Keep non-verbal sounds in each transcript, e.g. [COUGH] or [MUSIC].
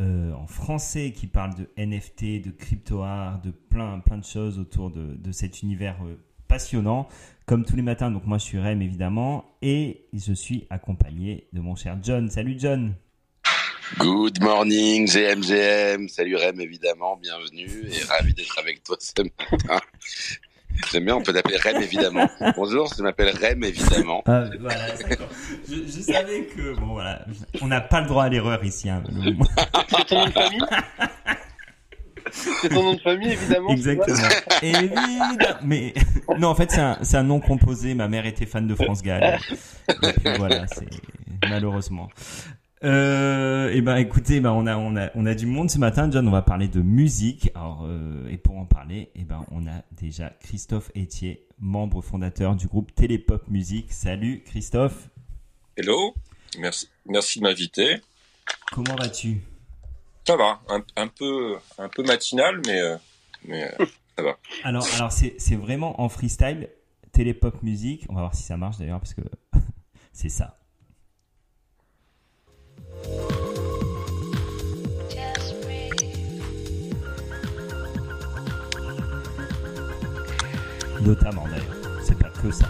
euh, en français qui parle de NFT, de crypto art, de plein, plein de choses autour de, de cet univers euh, passionnant. Comme tous les matins, donc moi je suis Rem évidemment et je suis accompagné de mon cher John. Salut John Good morning, GMGM. Salut Rem, évidemment, bienvenue et ravi d'être avec toi ce matin. J'aime bien, on peut t'appeler Rem, évidemment. Bonjour, je m'appelle Rem, évidemment. Ah, voilà. Je, je savais que, bon voilà, on n'a pas le droit à l'erreur ici. Hein, le- C'est ton nom de famille? C'est ton nom de famille, évidemment. Exactement. Évidemment. Mais non, en fait, c'est un, un nom composé. Ma mère était fan de France Gall. Voilà, c'est malheureusement. Euh, et ben, écoutez, ben on a on a on a du monde ce matin, John. On va parler de musique. Alors, euh, et pour en parler, et ben on a déjà Christophe Etier, membre fondateur du groupe Télépop Musique. Salut Christophe. Hello, merci, merci de m'inviter. Comment vas-tu? Ça va, un, un peu, un peu matinal, mais, euh, mais euh, [LAUGHS] ça va. Alors, alors c'est c'est vraiment en freestyle, télépop musique. On va voir si ça marche d'ailleurs, parce que [LAUGHS] c'est ça. Notamment d'ailleurs. C'est pas que ça.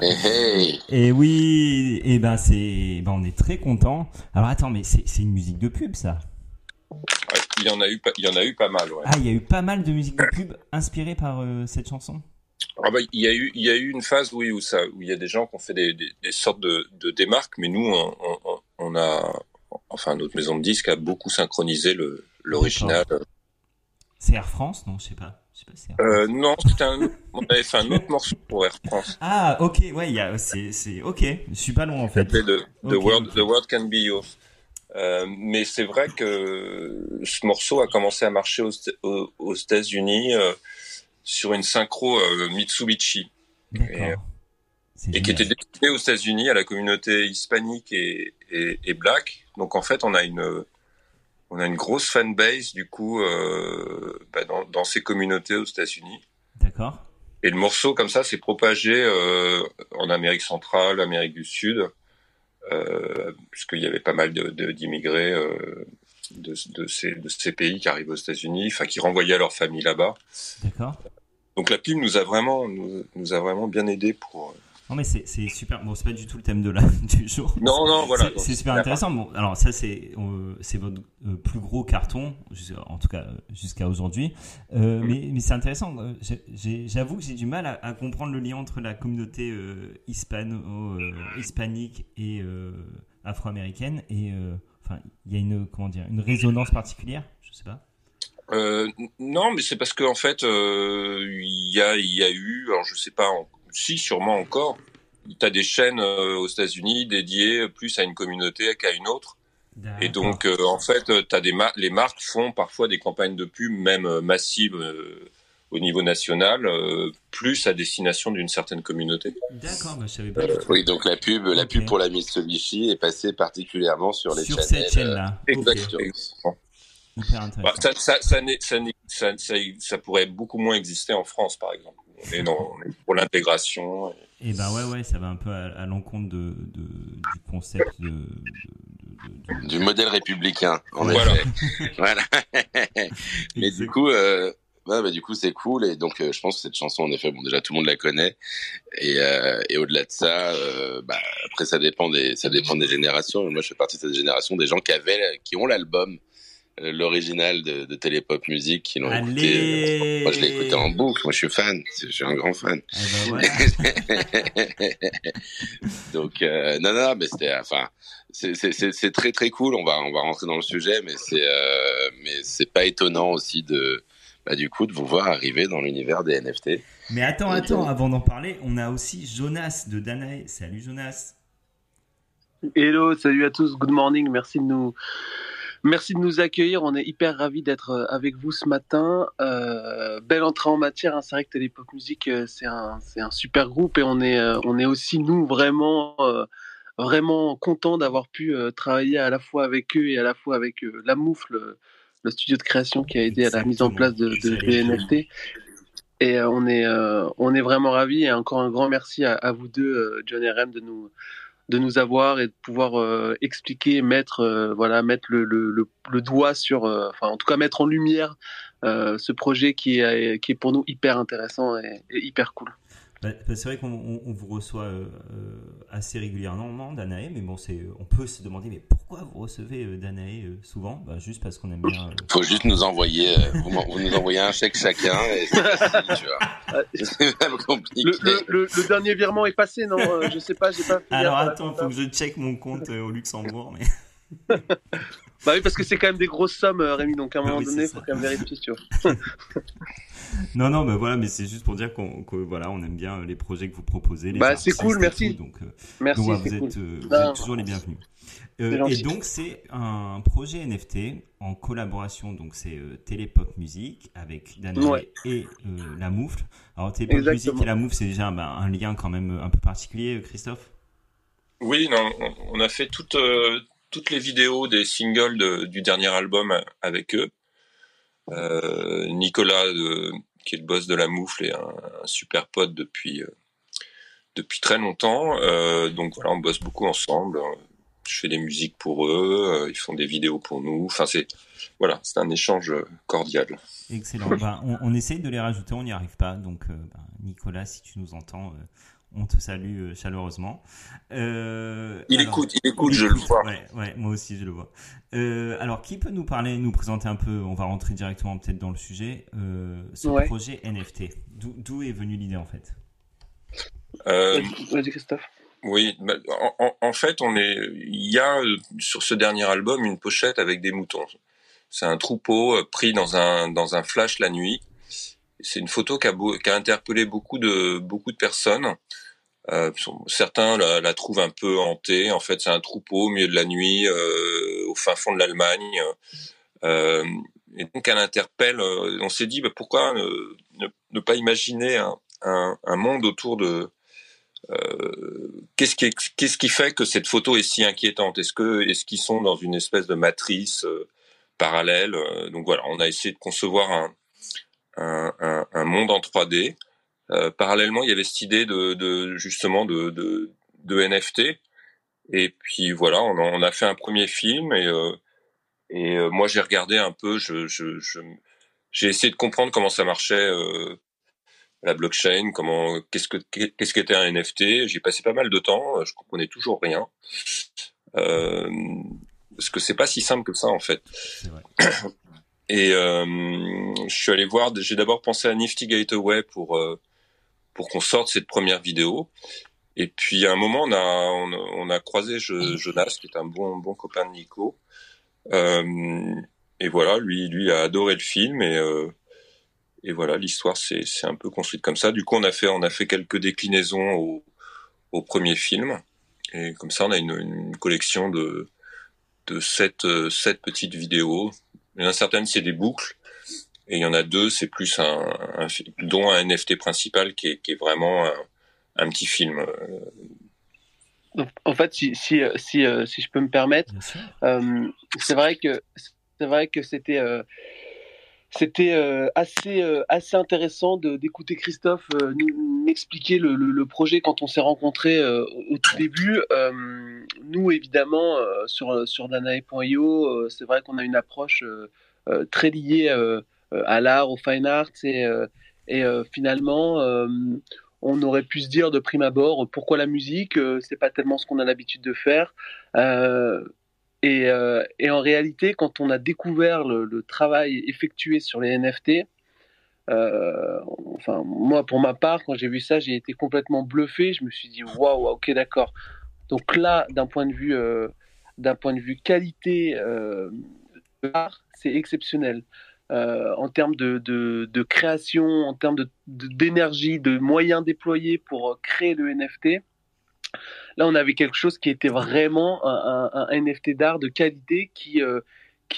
Hey, hey. Et oui, et ben c'est, ben on est très content. Alors attends, mais c'est une musique de pub ça. Il y en a eu, pas- il y en a eu pas mal. Ouais. Ah, il y a eu pas mal de musique de pub inspirée par euh, cette chanson? Ah bah, il y a eu, il y a eu une phase oui où ça, où il y a des gens qui ont fait des, des, des sortes de, de démarques, mais nous, on, on, on a, enfin, notre maison de disques a beaucoup synchronisé le, l'original. C'est Air France, non Je sais pas. Euh, non, un, on avait fait un autre morceau pour Air France. [LAUGHS] Ah, ok, ouais, y a, c'est, ok. Je suis pas loin en fait. the, the world, the world can be yours. Euh, mais c'est vrai que ce morceau a commencé à marcher aux, aux, aux États-Unis euh, sur une synchro euh, Mitsubishi. C'est et qui était destinée aux États-Unis à la communauté hispanique et, et, et black. Donc en fait, on a une on a une grosse fanbase du coup euh, bah, dans, dans ces communautés aux États-Unis. D'accord. Et le morceau comme ça s'est propagé euh, en Amérique centrale, Amérique du Sud, euh, puisqu'il y avait pas mal de- de- d'immigrés euh, de, de, ces, de ces pays qui arrivent aux États-Unis, enfin qui renvoyaient leur famille là-bas. D'accord. Donc la pub nous a vraiment nous, nous a vraiment bien aidé pour. Non mais c'est super. Bon, c'est pas du tout le thème de la [LAUGHS] du jour. Non non voilà. C'est- super intéressant. Bon, alors ça c'est euh, c'est votre euh, plus gros carton, en tout cas euh, jusqu'à aujourd'hui. Euh, Mhm. Mais, mais c'est intéressant. euh, J'avoue que j'ai du mal à, à comprendre le lien entre la communauté euh, hispano, euh, hispanique et euh, afro-américaine. Et euh, enfin, il y a une comment dire une résonance particulière. Je sais pas. Euh, non, mais c'est parce qu'en fait, euh, il y a, il y a eu, alors je sais pas, en- si sûrement encore, tu as des chaînes euh, aux États-Unis dédiées plus à une communauté qu'à une autre. Et donc, en fait, t'as des les marques font parfois des campagnes de pub, même massives au niveau national, euh, plus à destination d'une certaine communauté. D'accord, bah, je savais pas. Euh, oui, donc la pub, la Ok. pub pour la Mitsubishi est passée particulièrement sur les Sur channels. cette chaîne-là. Ok. Exactement. Bah, ça, ça, ça, n'est- ça, n'est- ça, ça, ça pourrait beaucoup moins exister en France, par exemple. On est, dans, on est pour l'intégration. Et ben ouais, ouais, ça va un peu à, à l'encontre de, de- du concept de- Du modèle républicain, en Voilà. effet. [LAUGHS] voilà. [LAUGHS] Mais du coup, euh, ouais, bah, du coup, c'est cool. Et donc, euh, je pense que cette chanson, en effet, bon, déjà, tout le monde la connaît. Et, euh, et au-delà de ça, euh, bah, après, ça dépend des, ça dépend des générations. Moi, je fais partie de cette génération des gens qui avaient, qui ont l'album, euh, l'original de, de Télépop Music, qui l'ont écouté. Moi, je l'ai écouté en [LAUGHS] boucle. Moi, je suis fan. Je suis un grand fan. Eh ben voilà. [LAUGHS] Donc euh, non non mais c'était enfin c'est c'est c'est c'est très très cool on va on va rentrer dans le sujet mais c'est euh, mais c'est pas étonnant aussi de bah, du coup de vous voir arriver dans l'univers des NFT. Mais attends, attends, avant d'en parler, on a aussi Jonas de Danae. Salut Jonas. Hello, salut à tous, good morning, merci de nous, merci de nous accueillir. On est hyper ravis d'être euh, avec vous ce matin. Euh, belle entrée en matière. hein. C'est vrai que Télépop Music, euh, c'est un, c'est un super groupe et on est, on est aussi nous vraiment, euh, vraiment contents d'avoir pu euh, travailler à la fois avec eux et à la fois avec euh, la Moufle, le, studio de création qui a aidé à la mise en place de, de, NFT. Et euh, on est, euh, on est vraiment ravis. Et encore un grand merci à, à vous deux, euh, John et Rem, de nous, de nous avoir et de pouvoir euh, expliquer, mettre, euh, voilà, mettre le, le, le, le doigt sur, enfin, en tout cas, mettre en lumière ce projet qui est, qui est pour nous hyper intéressant et, et hyper cool. Bah, bah, c'est vrai qu'on on- on vous reçoit euh, euh, assez régulièrement, Danae, mais bon, c'est, on peut se demander, mais pourquoi vous recevez euh, Danae euh, souvent? Bah, Juste parce qu'on aime bien. euh, Faut juste nous envoyer, euh, vous, nous envoyez un chèque chacun et c'est facile, tu vois. [LAUGHS] C'est pas compliqué. Le, le, le, le dernier virement est passé, non? Je sais pas, j'ai pas. Alors attends, compta. faut que je check mon compte euh, au Luxembourg, mais. [LAUGHS] Bah oui, parce que c'est quand même des grosses sommes, euh, Rémi. Donc à un Ah moment oui, donné, c'est faut quand même vérifier, tu vois. [LAUGHS] Non, non, mais voilà, mais c'est juste pour dire qu'on, que, voilà, on aime bien les projets que vous proposez. Les Bah, c'est cool, merci. tout, donc, euh, Merci, donc, vous, cool. êtes, euh, vous Non, êtes toujours les bienvenus. Euh, et donc c'est un projet NFT en collaboration, donc c'est euh, Télépop Music avec Ouais. et euh, La Moufle. Alors Télépop Music Exactement. et La Moufle, c'est déjà bah, un lien quand même un peu particulier, Christophe? Oui, non, on- on a fait toutes, euh, toutes les vidéos des singles du dernier album avec eux. Euh, Nicolas, de- qui est le boss de la moufle, est un, super pote depuis, euh, depuis très longtemps. Euh, donc voilà, on bosse beaucoup ensemble. Je fais des musiques pour eux, euh, ils font des vidéos pour nous. Enfin, c'est voilà, c'est un échange cordial. Excellent. Ben, on, on essaye de les rajouter, on n'y arrive pas. Donc, euh, ben, Nicolas, si tu nous entends, euh, on te salue euh, chaleureusement. Euh, Il alors- écoute, il écoute, Il je le vois. Ouais, ouais, moi aussi je le vois. Euh, alors, qui peut nous parler, nous présenter un peu On va rentrer directement peut-être dans le sujet. Euh, ce Ouais. projet NFT. D'où est venue l'idée en fait? Euh, Vas-y, Christophe. Oui, bah, en, en- en fait, on est, il y a sur ce dernier album une pochette avec des moutons. C'est un troupeau pris dans un dans un flash la nuit. C'est une photo qui a, interpellé beaucoup de beaucoup de personnes. Euh, certains la, trouvent un peu hantée. En fait, c'est un troupeau au milieu de la nuit, euh, au fin fond de l'Allemagne. Euh, et donc, elle interpelle. on s'est dit, bah, pourquoi ne, pas imaginer un, monde autour de qu'est-ce qui fait que cette photo est si inquiétante? Est-ce qu'ils sont dans une espèce de matrice parallèle? Donc voilà, on a essayé de concevoir un un, un, un monde en 3D. Euh, parallèlement, il y avait cette idée de, de justement de, de, de NFT. Et puis voilà, on a, on a fait un premier film et euh, et euh, moi j'ai regardé un peu, je je je- j'ai essayé de comprendre comment ça marchait. Euh, la blockchain, comment, qu'est-ce que, qu'est-ce qu'était un NFT. J'y passé pas mal de temps. Je comprenais toujours rien. Euh, parce que c'est pas si simple que ça, en fait. C'est vrai. [CLEARS THROAT] Et, euh, je suis allé voir, j'ai d'abord pensé à Nifty Gateway pour, euh, pour qu'on sorte cette première vidéo. Et puis, à un moment, on a, on, on a croisé Jonas, qui est un bon, bon copain de Nico. Euh, et voilà, lui, lui a adoré le film et, euh, et voilà, l'histoire c'est un peu construite comme ça. Du coup, on a fait on a fait quelques déclinaisons au, au premier film et comme ça, on a une, une collection de de sept euh, sept petites vidéos. Il y en a certaines c'est des boucles et il y en a deux c'est plus un, un dont un NFT principal qui est qui est vraiment un, un petit film. Euh, En fait, si, si, euh, si, euh, si je peux me permettre. Euh, c'est vrai que c'est vrai que c'était euh, c'était euh, assez euh, assez intéressant d'écouter Christophe euh, nous m'expliquer le, le, le projet quand on s'est rencontrés euh, au, tout début. Nous évidemment sur sur Danae.io, c'est vrai qu'on a une approche très liée à l'art, au fine art et et finalement on aurait pu se dire de prime abord pourquoi la musique c'est pas tellement ce qu'on a l'habitude de faire et, euh, et en réalité, quand on a découvert le, travail effectué sur les NFT, euh, enfin moi pour ma part, quand j'ai vu ça, j'ai été complètement bluffé. Je me suis dit waouh, ok d'accord. Donc là, d'un point de vue, euh, d'un point de vue qualité c'est exceptionnel. En termes de, création, en termes d'énergie, de, moyens déployés pour créer le NFT, Là, on avait quelque chose qui était vraiment un, NFT d'art de qualité qui, euh,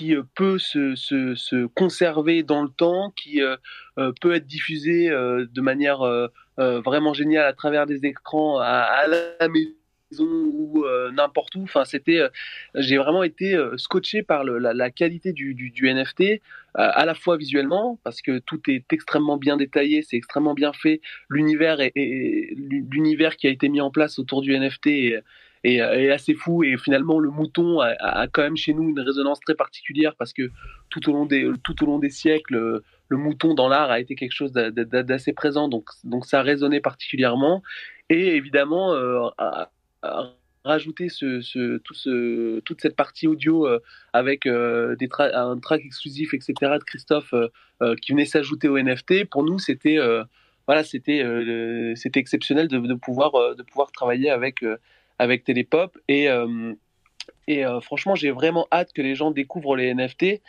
euh, peut se, se, se conserver dans le temps, qui euh, peut être diffusé de manière vraiment géniale à travers des écrans à la maison ou euh, n'importe où. Enfin, c'était, euh, j'ai vraiment été euh, scotché par le- la, la qualité du, du, du NFT, euh, à la fois visuellement parce que tout est extrêmement bien détaillé, c'est extrêmement bien fait. L'univers est, est- l'univers qui a été mis en place autour du NFT est, est, est assez fou et finalement le mouton a, a quand même chez nous une résonance très particulière parce que tout au long des tout au long des siècles euh, le mouton dans l'art a été quelque chose d'a- d'a- d'assez présent donc donc ça a résonné particulièrement et évidemment euh, rajouter ce, ce, tout ce, toute cette partie audio euh, avec euh, des tra- un track exclusif, etc. de Christophe euh, euh, qui venait s'ajouter au NFT. Pour nous, c'était euh, voilà, c'était euh, exceptionnel de, de pouvoir euh, de pouvoir travailler avec euh, avec Télépop et euh, et euh, franchement, j'ai vraiment hâte que les gens découvrent les NFT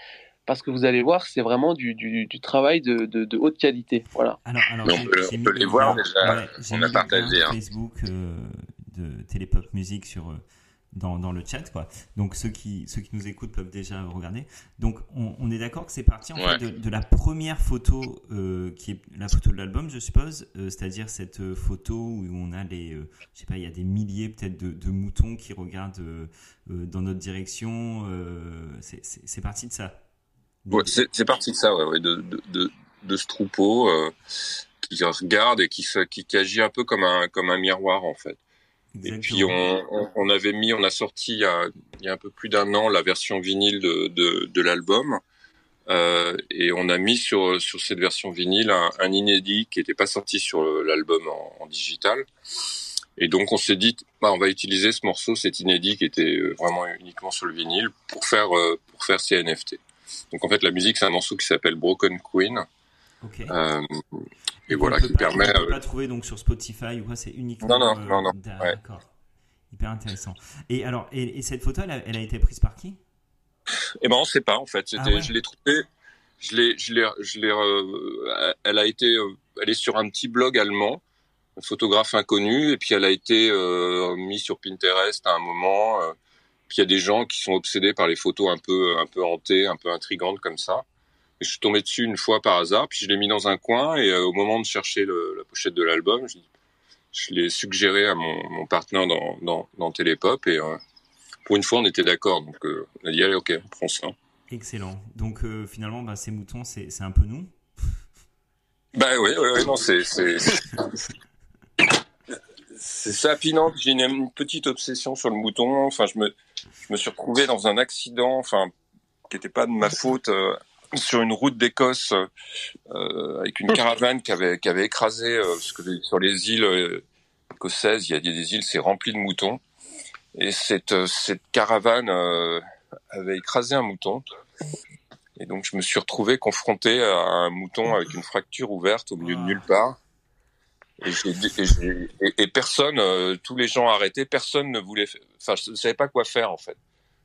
parce que vous allez voir, c'est vraiment du, du, du travail de, de, de haute qualité. Voilà. Alors, alors Mais on peut- on les voir déjà. ouais, On a partagé, hein. Facebook euh, de Télépop Musique sur euh, dans, dans le chat quoi. Donc ceux qui ceux qui nous écoutent peuvent déjà regarder. Donc on, on est d'accord que c'est parti en Ouais. fait de, de la première photo euh, qui est la photo de l'album, je suppose, euh, c'est-à-dire cette photo où on a les euh, je sais pas, il y a des milliers peut-être de, de moutons qui regardent dans notre direction. c'est- parti de ça. Ouais, c'est parti de ça, ouais, ouais, de, de, de, ce troupeau qui regarde et qui, qui, qui agit un peu comme un, comme un miroir en fait. Et puis on, on, on avait mis, on a sorti il y a, il y a un peu plus d'un an la version vinyle de, de, de l'album. Euh, et on a mis sur, sur cette version vinyle un, un inédit qui n'était pas sorti sur l'album en, en digital. Et donc on s'est dit, bah, on va utiliser ce morceau, cet inédit qui était euh, vraiment uniquement sur le vinyle, pour faire, euh, pour faire ces NFT. Donc en fait la musique c'est un morceau qui s'appelle Broken Queen. Ok. Euh, et voilà, qui pas, permet... On peut euh, pas trouver donc sur Spotify ou quoi, c'est uniquement. Non, non, euh, non, non, ouais. D'accord. Hyper intéressant. Et alors, et, et cette photo, elle a, elle a été prise par qui? Eh ben, on sait pas en fait. C'était, Ah ouais. je l'ai trouvée, je l'ai, je l'ai, je l'ai. euh, elle a été, euh, elle est sur un petit blog allemand, un photographe inconnu, et puis elle a été euh, mise sur Pinterest à un moment. puis il y a des gens qui sont obsédés par les photos un peu, un peu hantées, un peu intrigantes comme ça. Et je suis tombé dessus une fois par hasard, puis je l'ai mis dans un coin, et euh, au moment de chercher le, la pochette de l'album, je, je l'ai suggéré à mon, mon partenaire dans, dans, dans Télépop, et euh, pour une fois on était d'accord, donc euh, on a dit allez ok, on prend ça. Excellent. Donc euh, finalement, bah, ces moutons, c'est un peu nous. Bah oui, oui, oui, non, c'est c'est c'est ça. Puis non, j'ai une, une petite obsession sur le mouton. Enfin, je me je me suis retrouvé dans un accident, enfin, qui n'était pas de ma faute, euh, sur une route d'Écosse euh, avec une [LAUGHS] caravane qui avait qui avait écrasé euh, parce que sur les îles euh, écossaises, il y a des, îles, c'est rempli de moutons. Et cette euh, cette caravane euh, avait écrasé un mouton. Et donc je me suis retrouvé confronté à un mouton avec une fracture ouverte au milieu de nulle part. Et, j'ai- et j'ai- et- et personne, tous les gens arrêtés, personne ne voulait, enfin je ne savais pas quoi faire en fait,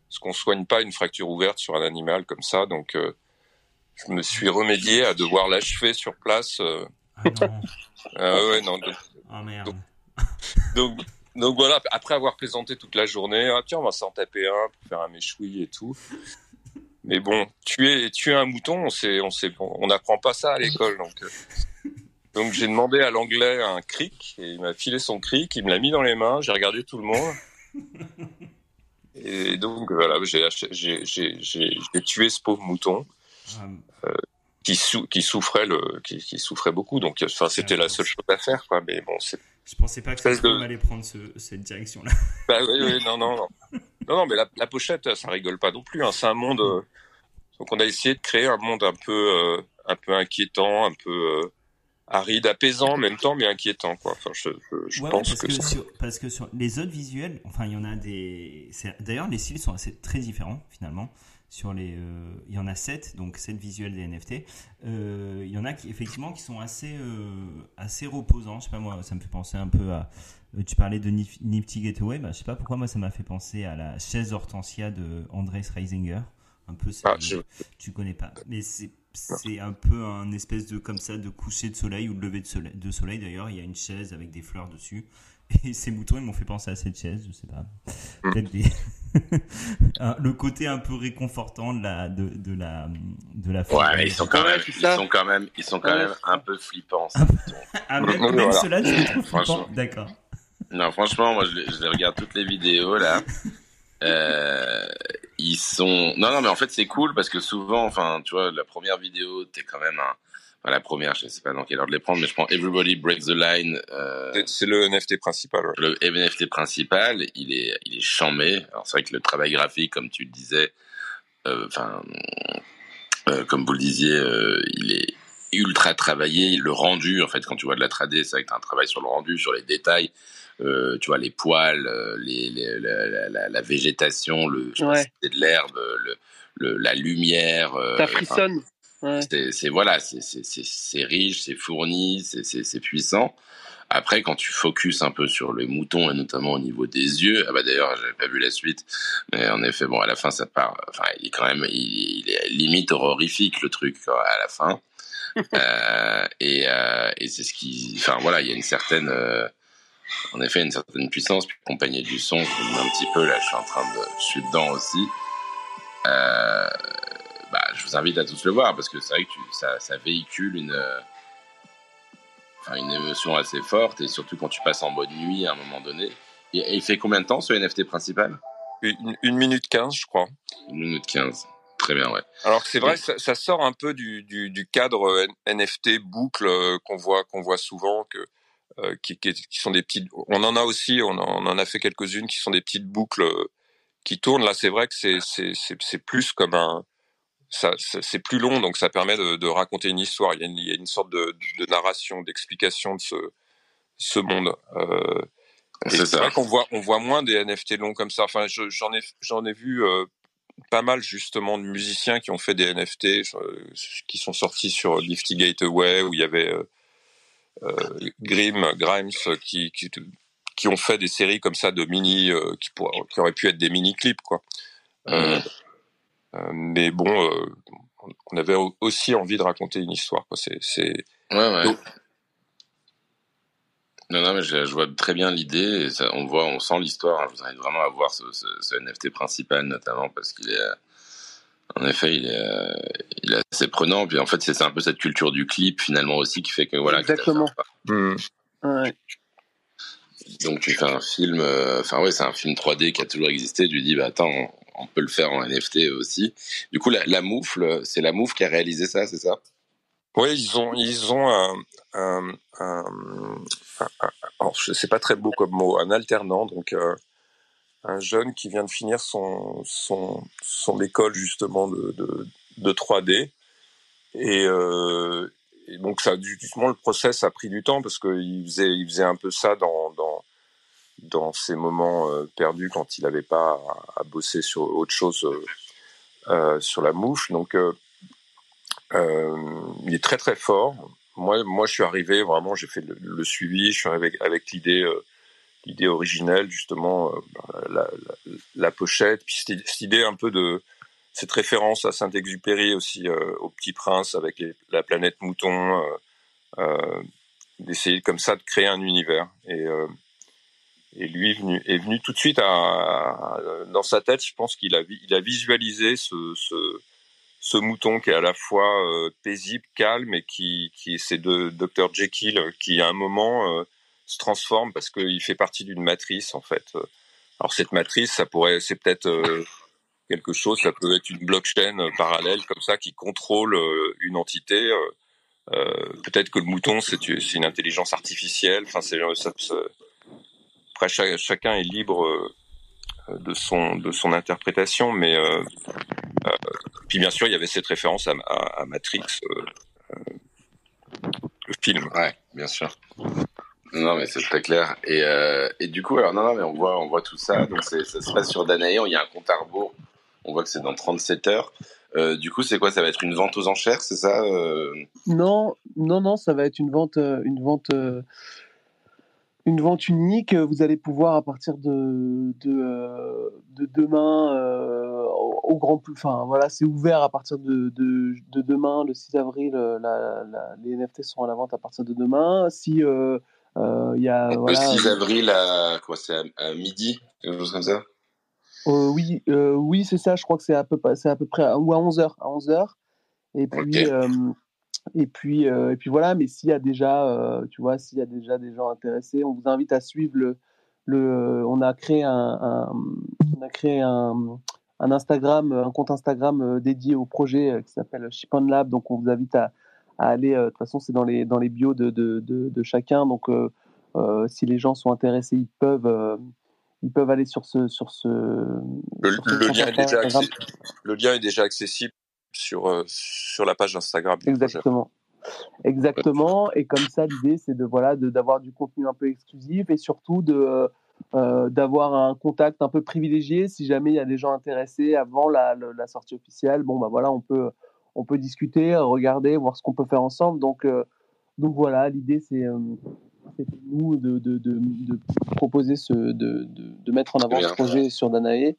parce qu'on soigne pas une fracture ouverte sur un animal comme ça. Donc euh, je me suis remédié à devoir l'achever sur place. euh. Ah non. [LAUGHS] Ah ouais, non, donc, Oh merde. donc, donc voilà, après avoir plaisanté toute la journée, ah, tiens, on va s'en taper un pour faire un méchoui et tout. Mais bon, tuer, tuer un mouton, on sait, on sait, on n'apprend pas ça à l'école, donc. euh. Donc j'ai demandé à l'anglais un cric et il m'a filé son cric, il me l'a mis dans les mains, j'ai regardé tout le monde. Et donc voilà, j'ai tué ce pauvre mouton Ah, qui, sou- qui souffrait le qui, qui souffrait beaucoup. Donc enfin c'était la seule chose à faire quoi. Mais bon c'est je pensais pas que ça de- allait prendre ce- cette direction-là. [LAUGHS] Bah oui, oui, non, non, non. Non, non, mais la, la pochette, ça rigole pas non plus. Hein. C'est un monde. euh, Donc, on a essayé de créer un monde un peu, euh, un peu inquiétant, un peu euh, aride, apaisant en même temps, mais inquiétant, quoi. Enfin, je, je, je Ouais, ouais, pense parce que, que, ça- sur, parce que sur les autres visuels, enfin, il y en a des. D'ailleurs, les styles sont assez très différents finalement. Sur les, euh, il y en a 7, donc 7 visuels des NFT. Euh, il y en a qui effectivement qui sont assez, euh, assez reposants. Je sais pas moi, ça me fait penser un peu à. Tu parlais de Nif- Nifty Getaway, bah, je sais pas pourquoi moi ça m'a fait penser à la chaise Hortensia de Andres Reisinger. Un peu, c'est- Ah, je- tu connais pas, mais c'est c'est un peu un espèce de comme ça de coucher de soleil ou de lever de soleil. De soleil d'ailleurs, il y a une chaise avec des fleurs dessus. Et ces moutons, ils m'ont fait penser à cette chaise, je sais pas. Peut-être des... [LAUGHS] Le côté un peu réconfortant de la, de, de la, de la Ouais, mais ils sont quand même, ils sont quand même, ils sont quand Ouais, même un peu flippants. ces moutons. [LAUGHS] Ah, même, Voilà. même ceux-là, tu les trouves flippants D'accord. Non, franchement, moi, je les, je les regarde toutes les vidéos là. [LAUGHS] Euh, ils sont. Non, non, mais en fait, c'est cool parce que souvent, enfin, tu vois, la première vidéo, t'es quand même un. Enfin, la première, je sais pas dans quelle heure de les prendre, mais je prends Everybody Breaks the Line. Euh, C'est- le NFT principal. ouais. le NFT principal, il est, il est chambé. Alors c'est vrai que le travail graphique, comme tu le disais, euh, enfin, euh, comme vous le disiez, euh, il est ultra travaillé. Le rendu, en fait, quand tu vois de la 3D, c'est vrai que t'as un travail sur le rendu, sur les détails. Euh, tu vois les poils, euh, les, les- la, la- la- la végétation, le, je sais pas Ouais. c'est de l'herbe, le, le- la lumière. euh, Ça enfin, frissonne. Ouais. c'est voilà, c'est c'est- c'est- c'est riche, c'est fourni, c'est- c'est c'est puissant. Après, quand tu focuses un peu sur les moutons et notamment au niveau des yeux, ah bah d'ailleurs, j'avais pas vu la suite, mais en effet, bon, à la fin, ça part. Enfin, il est quand même, il, il est limite horrifique le truc quoi, à la fin. [LAUGHS] Euh, et euh, et c'est ce qui, enfin voilà, il y a une certaine, euh, en effet, une certaine puissance. Puis compagnie du son, le un petit peu là, je suis en train de, je suis dedans aussi. Euh, bah, je vous invite à tous le voir parce que c'est vrai que tu, ça, ça véhicule une, euh, enfin, une émotion assez forte et surtout quand tu passes en mode nuit à un moment donné. Et, et il fait combien de temps ce NFT principal? Une, une minute quinze, je crois. Une minute 15. Très bien, ouais. Alors c'est vrai, ça, ça sort un peu du, du, du cadre euh, NFT boucle euh, qu'on voit qu'on voit souvent que euh, qui, qui, qui sont des petites. On en a aussi, on en, on en a fait quelques-unes qui sont des petites boucles qui tournent. Là, c'est vrai que c'est plus comme un ça, ça- c'est plus long, donc ça permet de, de raconter une histoire. Il y a une, il y a une sorte de, de narration, d'explication de ce ce monde. Euh, C'est vrai qu'on voit, on voit moins des NFT longs comme ça. Enfin, je- j'en ai, j'en ai vu euh, pas mal justement de musiciens qui ont fait des NFT, euh, qui sont sortis sur Nifty Gateway où il y avait euh, Grim, Grimes qui, qui, qui ont fait des séries comme ça de mini, qui, auraient pu être des mini clips quoi. Euh, mais bon, euh, on avait aussi envie de raconter une histoire. Quoi. C'est, c'est, Ouais, ouais. Donc- Non, non, mais je, je vois très bien l'idée. et ça, On voit, on sent l'histoire. hein. Je vous invite vraiment à voir ce, ce, ce NFT principal, notamment parce qu'il est, euh, en effet, il est, euh, il est assez prenant. Puis en fait, c'est c'est un peu cette culture du clip finalement aussi qui fait que voilà. Exactement. Ouais. Donc tu fais un film. euh, Enfin ouais, c'est un film 3D qui a toujours existé. Tu dis bah attends, on, peut le faire en NFT aussi. Du coup, la, la moufle, c'est la moufle qui a réalisé ça, c'est ça? Oui, ils ont, ils ont un, sais pas très beau comme mot, un alternant, donc euh, un jeune qui vient de finir son, son, son école justement de, de, de 3D. Et, euh, et donc ça, justement, le process a pris du temps parce qu'il faisait, il faisait un peu ça dans, dans, dans ses moments euh, perdus quand il n'avait pas à, bosser sur autre chose euh, euh, sur la mouche. Donc il est très très fort. Moi, moi, je suis arrivé vraiment, j'ai fait le, suivi, je suis arrivé avec, avec l'idée, l'idée originelle justement, la, la, pochette, puis cette, idée un peu de cette référence à Saint-Exupéry aussi, au Petit Prince avec la planète mouton, d'essayer comme ça de créer un univers. Et, et lui est venu, est venu tout de suite à, dans sa tête. Je pense qu'il a, il a visualisé ce, ce, mouton qui est à la fois euh, paisible, calme et qui, qui c'est de Dr Jekyll qui à un moment euh, se transforme parce qu'il fait partie d'une matrice en fait. Alors cette matrice, ça pourrait, c'est peut-être euh, quelque chose, ça peut être une blockchain euh, parallèle comme ça qui contrôle euh, une entité. euh, euh, peut-être que le mouton c'est une intelligence artificielle. Enfin c'est après cha- chacun est libre euh, de son de son interprétation, mais euh, euh, puis bien sûr il y avait cette référence à, à, à Matrix, euh, euh, le film. Ouais, bien sûr. Non, mais c'est très clair. Et, euh, et du coup, alors non, non, mais on voit, on voit tout ça. Donc ça se passe sur Danae. Il y a un compte à rebours. On voit que c'est dans 37 heures. Euh, du coup, c'est quoi? Ça va être une vente aux enchères, c'est ça euh? Non, non, non, ça va être une vente, euh, une vente, euh, une vente unique. Vous allez pouvoir à partir de de, euh, de demain euh, au, grand plus. Enfin, voilà, c'est ouvert à partir de, de, de demain, le 6 avril. euh, La, la- les NFT seront à la vente à partir de demain. Si euh, Euh, Il y a voilà. Le 6 avril à, quoi, c'est à, à midi, quelque chose comme ça? Euh, oui, euh, oui, c'est ça. Je crois que c'est à peu, c'est à peu près à, ou à 11 heures, à 11 heures. Et puis. Et puis, euh, et puis voilà. Mais s'il y a déjà, euh, tu vois, s'il y a déjà des gens intéressés, on vous invite à suivre le, le. On a créé un, un- on a créé un, un Instagram, un compte Instagram euh, dédié au projet qui s'appelle Ship on Lab. Donc, on vous invite à, à aller. De toute façon, c'est dans les dans les bios de de, de, de chacun. Donc, si les gens sont intéressés, ils peuvent. ils peuvent aller sur ce sur ce Le, sur ce le compte lien est déjà accessi- le lien est déjà accessible sur, euh, sur la page Instagram. Exactement. Exactement. Et comme ça, l'idée, c'est de voilà, de- d'avoir du contenu un peu exclusif et surtout de euh, d'avoir un contact un peu privilégié si jamais il y a des gens intéressés avant la, la, la sortie officielle. Bon, bah voilà, on peut on peut discuter, regarder, voir ce qu'on peut faire ensemble. Donc euh, donc voilà, l'idée, c'est euh, nous de, de, de, proposer ce, de, mettre en avant ce projet sur Danae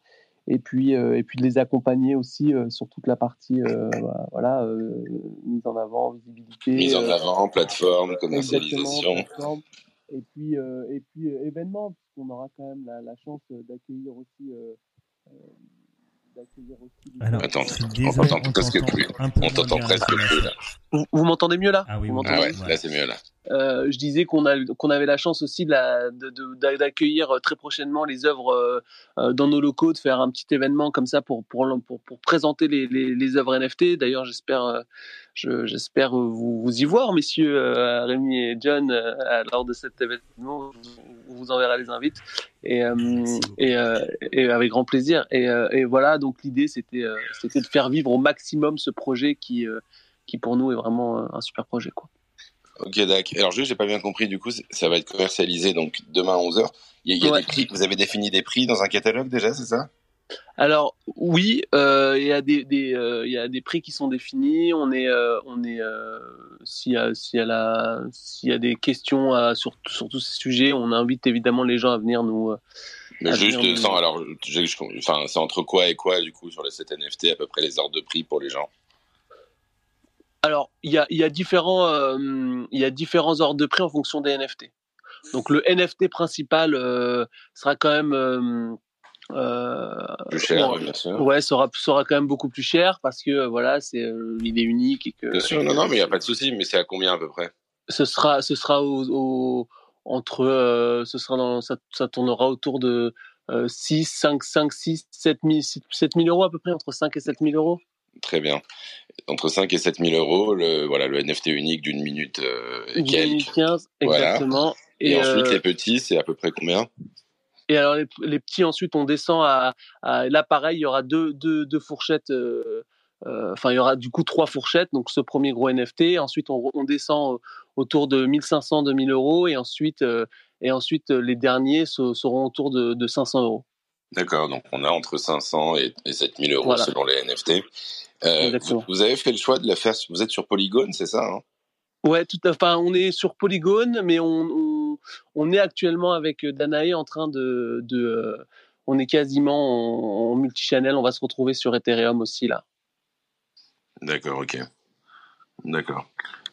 et puis euh, et puis de les accompagner aussi euh, sur toute la partie euh, voilà euh, mise en avant visibilité Mise en euh, avant, plateforme, commercialisation. plateforme. et puis euh, et puis euh, événement puisqu'on aura quand même la, la chance d'accueillir aussi euh, euh, d'accueillir aussi des Alors. Attends, on t'entend presque plus. On t'entend presque plus là. vous, vous m'entendez mieux là? Ah oui, Vous oui, Ah Ouais. là c'est mieux là. Euh, je disais qu'on avait la chance aussi d'accueillir euh, très prochainement les œuvres euh, dans nos locaux, de faire un petit événement comme ça pour pour pour, pour présenter les, les, les œuvres NFT. D'ailleurs, j'espère je- j'espère vous, vous y voir, messieurs euh, Rémi et John, lors de cet événement. On vous enverra les invites et avec grand plaisir. Et, et voilà, donc l'idée c'était de faire vivre au maximum ce projet qui qui pour nous est vraiment un super projet quoi. Ok, d'accord. Alors juste, j'ai pas bien compris. Du coup, ça va être commercialisé donc demain à 11h. Il y a, y Ouais. des prix. Vous avez défini des prix dans un catalogue déjà, c'est ça? Alors oui, euh, il y a des, des euh, y a des prix qui sont définis. On est euh, on est euh, s'il y a s'il y a y des questions à, sur sur tous ces sujets, on invite évidemment les gens à venir nous. euh, Mais juste sans. Alors, je- je- enfin, c'est entre quoi et quoi du coup sur les 7 NFT à peu près les ordres de prix pour les gens? Alors il y a y a différents euh, y a différents ordres de prix en fonction des NFT. Donc le NFT principal euh, sera quand même euh, euh, Plus cher, bon, bien sûr. ouais sera sera quand même beaucoup plus cher parce que voilà c'est euh, il est unique et que Bien sûr, non, non, mais il n'y a pas de souci. Mais c'est à combien à peu près? Ce sera ce sera au, au- entre ce sera dans ça, ça tournera autour de euh, 6 5 5 6 7 000 7 000 euros à peu près entre 5 et 7 000 euros Très bien. Entre 5 et 7 000 euros, le, voilà, le NFT unique d'une minute euh, et quelques. 2015 Voilà. exactement Et, ensuite, euh, les petits, c'est à peu près combien? Et alors les, les petits ensuite on descend à, à là pareil il y aura deux deux, deux fourchettes euh, euh, enfin il y aura du coup trois fourchettes donc ce premier gros NFT ensuite on, on descend autour de 1500 2000 euros et ensuite euh, et ensuite les derniers se- seront autour de, de 500 euros D'accord, donc on a entre 500 et, et 7000 euros Voilà. selon les NFT. Euh, vous, vous avez fait le choix de la faire, vous êtes sur Polygon, c'est ça hein? Ouais, tout à fait. Enfin, on est sur Polygone, mais on, on, on est actuellement avec Danae en train de, de euh, on est quasiment en, en multichannel. On va se retrouver sur Ethereum aussi là. D'accord, ok. D'accord.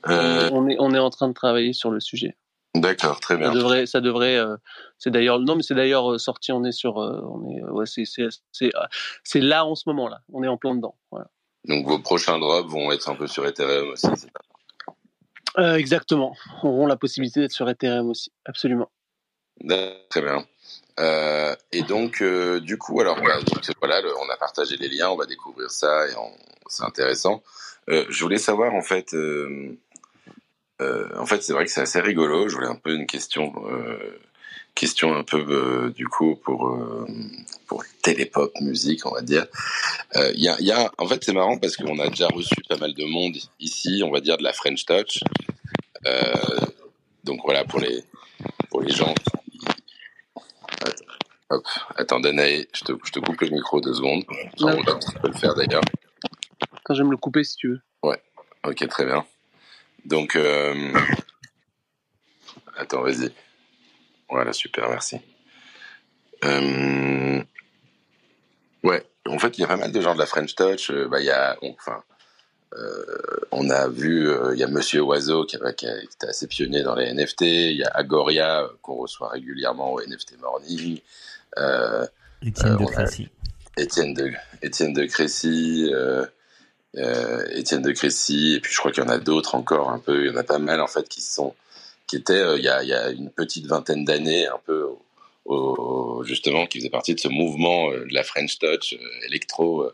Euh, On est on est en train de travailler sur le sujet. D'accord, très Ça bien. devrait ça devrait. euh, c'est d'ailleurs non, mais c'est d'ailleurs euh, sorti. On est sur euh, on est ouais c'est c'est c'est euh, c'est là en ce moment là. On est en plein dedans. Voilà. Donc vos prochains drops vont être un peu sur Ethereum aussi, c'est ça? Euh, exactement. On aura la possibilité d'être sur Ethereum aussi. Absolument. Très bien. Euh, et donc, euh, du coup, alors bah, donc, voilà, le- on a partagé les liens, on va découvrir ça et c'est intéressant. Euh, je voulais savoir en fait, en fait, c'est vrai que c'est assez rigolo. Je voulais un peu une question, question un peu euh, du coup pour euh, pour télépop musique, on va dire. Euh, Il y a, il y a, en fait, c'est marrant parce qu'on a déjà reçu pas mal de monde ici, on va dire de la French Touch. Euh, donc voilà pour les pour les gens qui Attends, hop, attends, Danae, je te, je te coupe le micro deux secondes. Enfin, on tu peux le faire d'ailleurs. Quand je vais me le couper si tu veux. Ok, très bien. Donc, euh... attends, vas-y. Voilà, super, merci. Euh... Ouais, en fait, il y a pas mal de gens de la French Touch. euh, bah, il y a, on- enfin, euh, on a vu, il y a Monsieur Oiseau qui, qui, a, qui était assez pionnier dans les NFT. Il y a Agoria qu'on reçoit régulièrement au NFT Morning. Étienne de Crécy. Étienne de Étienne de Crécy. Étienne de Crécy. Et puis je crois qu'il y en a d'autres encore un peu. Il y en a pas mal en fait qui sont qui étaient euh, il y, a, une petite vingtaine d'années un peu justement qui faisait partie de ce mouvement euh, de la French Touch euh, électro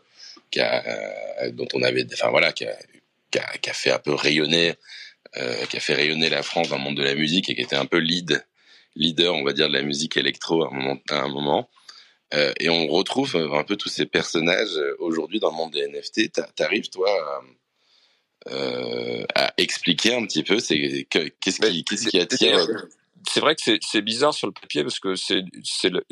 qui a, dont on avait enfin voilà qui a, fait un peu rayonner qui a fait rayonner la France dans le monde de la musique et qui était un peu lead leader on va dire de la musique électro à un moment, et on retrouve un peu tous ces personnages aujourd'hui dans le monde des NFT T'a- t'arrives toi euh, à expliquer un petit peu c'est que- qu'est-ce qui qu'est-ce qui attire c'est vrai que c'est c'est bizarre sur le papier parce que c'est c'est le-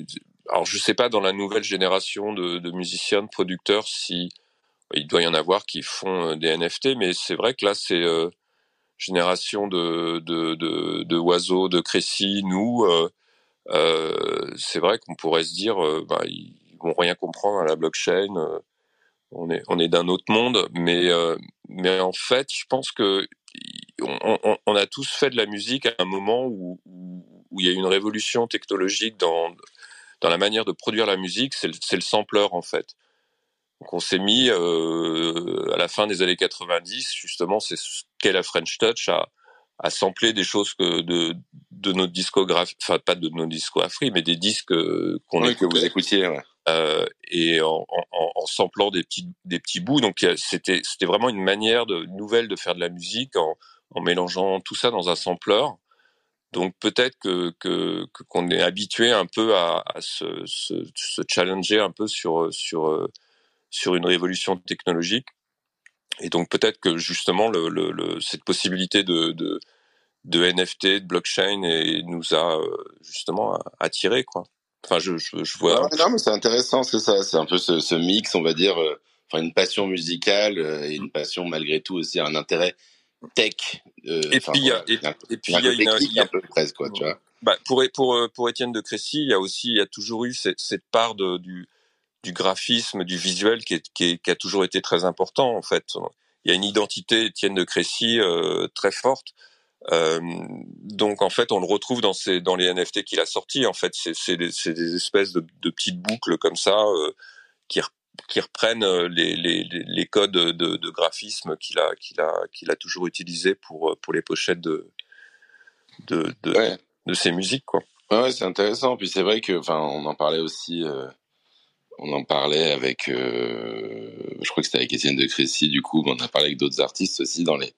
alors je sais pas dans la nouvelle génération de, de musiciens de producteurs si il doit y en avoir qui font euh, des NFT mais c'est vrai que là c'est euh, génération de de de, de oiseaux de Crécy nous euh, euh, c'est vrai qu'on pourrait se dire euh, bah, ils vont rien comprendre à la blockchain euh, on est on est d'un autre monde mais euh, mais en fait je pense que on, on, on a tous fait de la musique à un moment où, où, il y a eu une révolution technologique dans, dans la manière de produire la musique, c'est le, c'est le sampler en fait. Donc on s'est mis euh, à la fin des années 90, justement, c'est ce qu'est la French Touch, à, à sampler des choses que de, de notre discographie, enfin pas de notre discographie, mais des disques euh, qu'on oui, que vous écoutiez ouais. Euh, et en, en, en samplant des petits des petits bouts. Donc c'était c'était vraiment une manière nouvelle de faire de la musique en, mélangeant tout ça dans un sampler. Donc peut-être que que qu'on est habitué un peu à, se, se, challenger un peu sur sur sur une révolution technologique. Et donc peut-être que justement cette possibilité de, de NFT, de blockchain, et nous a euh, justement attiré quoi. Enfin je je, je vois. Ouais, non mais c'est intéressant c'est ça c'est un peu ce, ce mix on va dire euh, enfin une passion musicale euh, et une passion malgré tout aussi un intérêt tech euh, Et puis, il y a- un- Et puis un il y a peu une, y a- un peu presque quoi tu vois Bah, pour pour pour Étienne de Crécy, il y a aussi il y a toujours eu cette, cette part de, du du graphisme, du visuel qui, est, qui, est- qui a toujours été très important en fait. Il y a une identité Étienne de Crécy euh, très forte. Euh, donc en fait, on le retrouve dans ces dans les NFT qu'il a sortis. En fait, c'est des, espèces de, de petites boucles comme ça euh, qui re- qui reprennent euh, les, les, les les codes de, de graphisme qu'il a qu'il a qu'il a toujours utilisé pour pour les pochettes de de de, ouais de ses musiques quoi. Ouais, ouais, c'est intéressant. Puis c'est vrai que, enfin, on en parlait aussi, euh, on en parlait avec, je crois que c'était avec Étienne de Crécy, du coup, mais on a parlé avec d'autres artistes aussi dans les,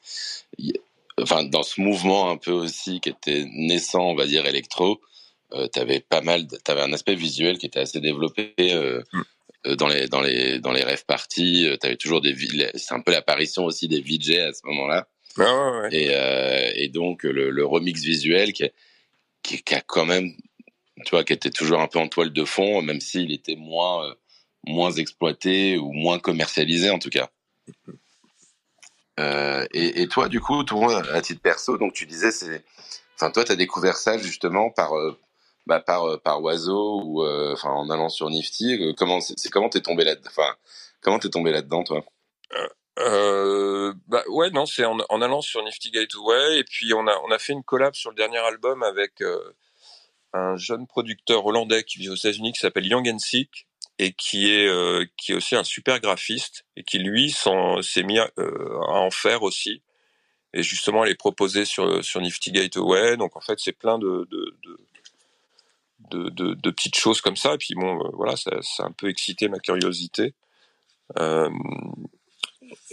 enfin, dans ce mouvement un peu aussi qui était naissant, on va dire, électro. Euh, t'avais pas mal, t'avais un aspect visuel qui était assez développé. Euh, Mm. euh, dans les dans les dans les rêves parties, euh, t'avais toujours des c'est un peu l'apparition aussi des VJ à ce moment-là Ouais, ouais, ouais. et euh, et donc le, le remix visuel qui, qui qui a quand même tu vois qui était toujours un peu en toile de fond même s'il était moins moins exploité ou moins commercialisé en tout cas euh, et, toi du coup toi à titre perso donc tu disais enfin toi t'as découvert ça justement par euh, bah, par euh, par oiseau ou en allant sur Nifty comment c'est comment t'es tombé là enfin comment t'es tombé là dedans toi bah ouais, non, c'est en, allant sur Nifty Gateway et puis on a on a fait une collab sur le dernier album avec un jeune producteur hollandais qui vit aux États-Unis qui s'appelle Young and Sick et qui est euh, qui est aussi un super graphiste et qui lui s'est mis à, euh, à en faire aussi et justement à les proposer sur sur Nifty Gateway. Donc en fait c'est plein de de, de petites choses comme ça et puis bon euh, voilà ça a un peu excité ma curiosité.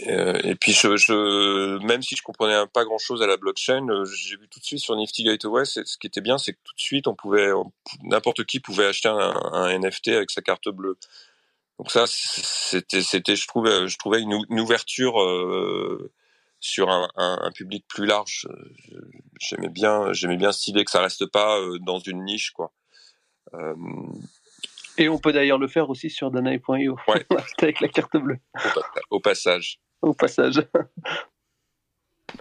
Euh, et puis même si je comprenais pas grand chose à la blockchain, euh, j'ai vu tout de suite sur Nifty Gateway, ce qui était bien, c'est que tout de suite n'importe qui pouvait acheter un, NFT avec sa carte bleue. Donc ça, c'était, je trouvais, je trouvais une, ou- une ouverture euh, sur un, un, public plus large. J'aimais bien, j'aimais bien cette idée que ça reste pas dans une niche, quoi. Et on peut d'ailleurs le faire aussi sur Danae.io. Ouais. [LAUGHS] avec la carte bleue, au, pa- au passage. au passage. [LAUGHS]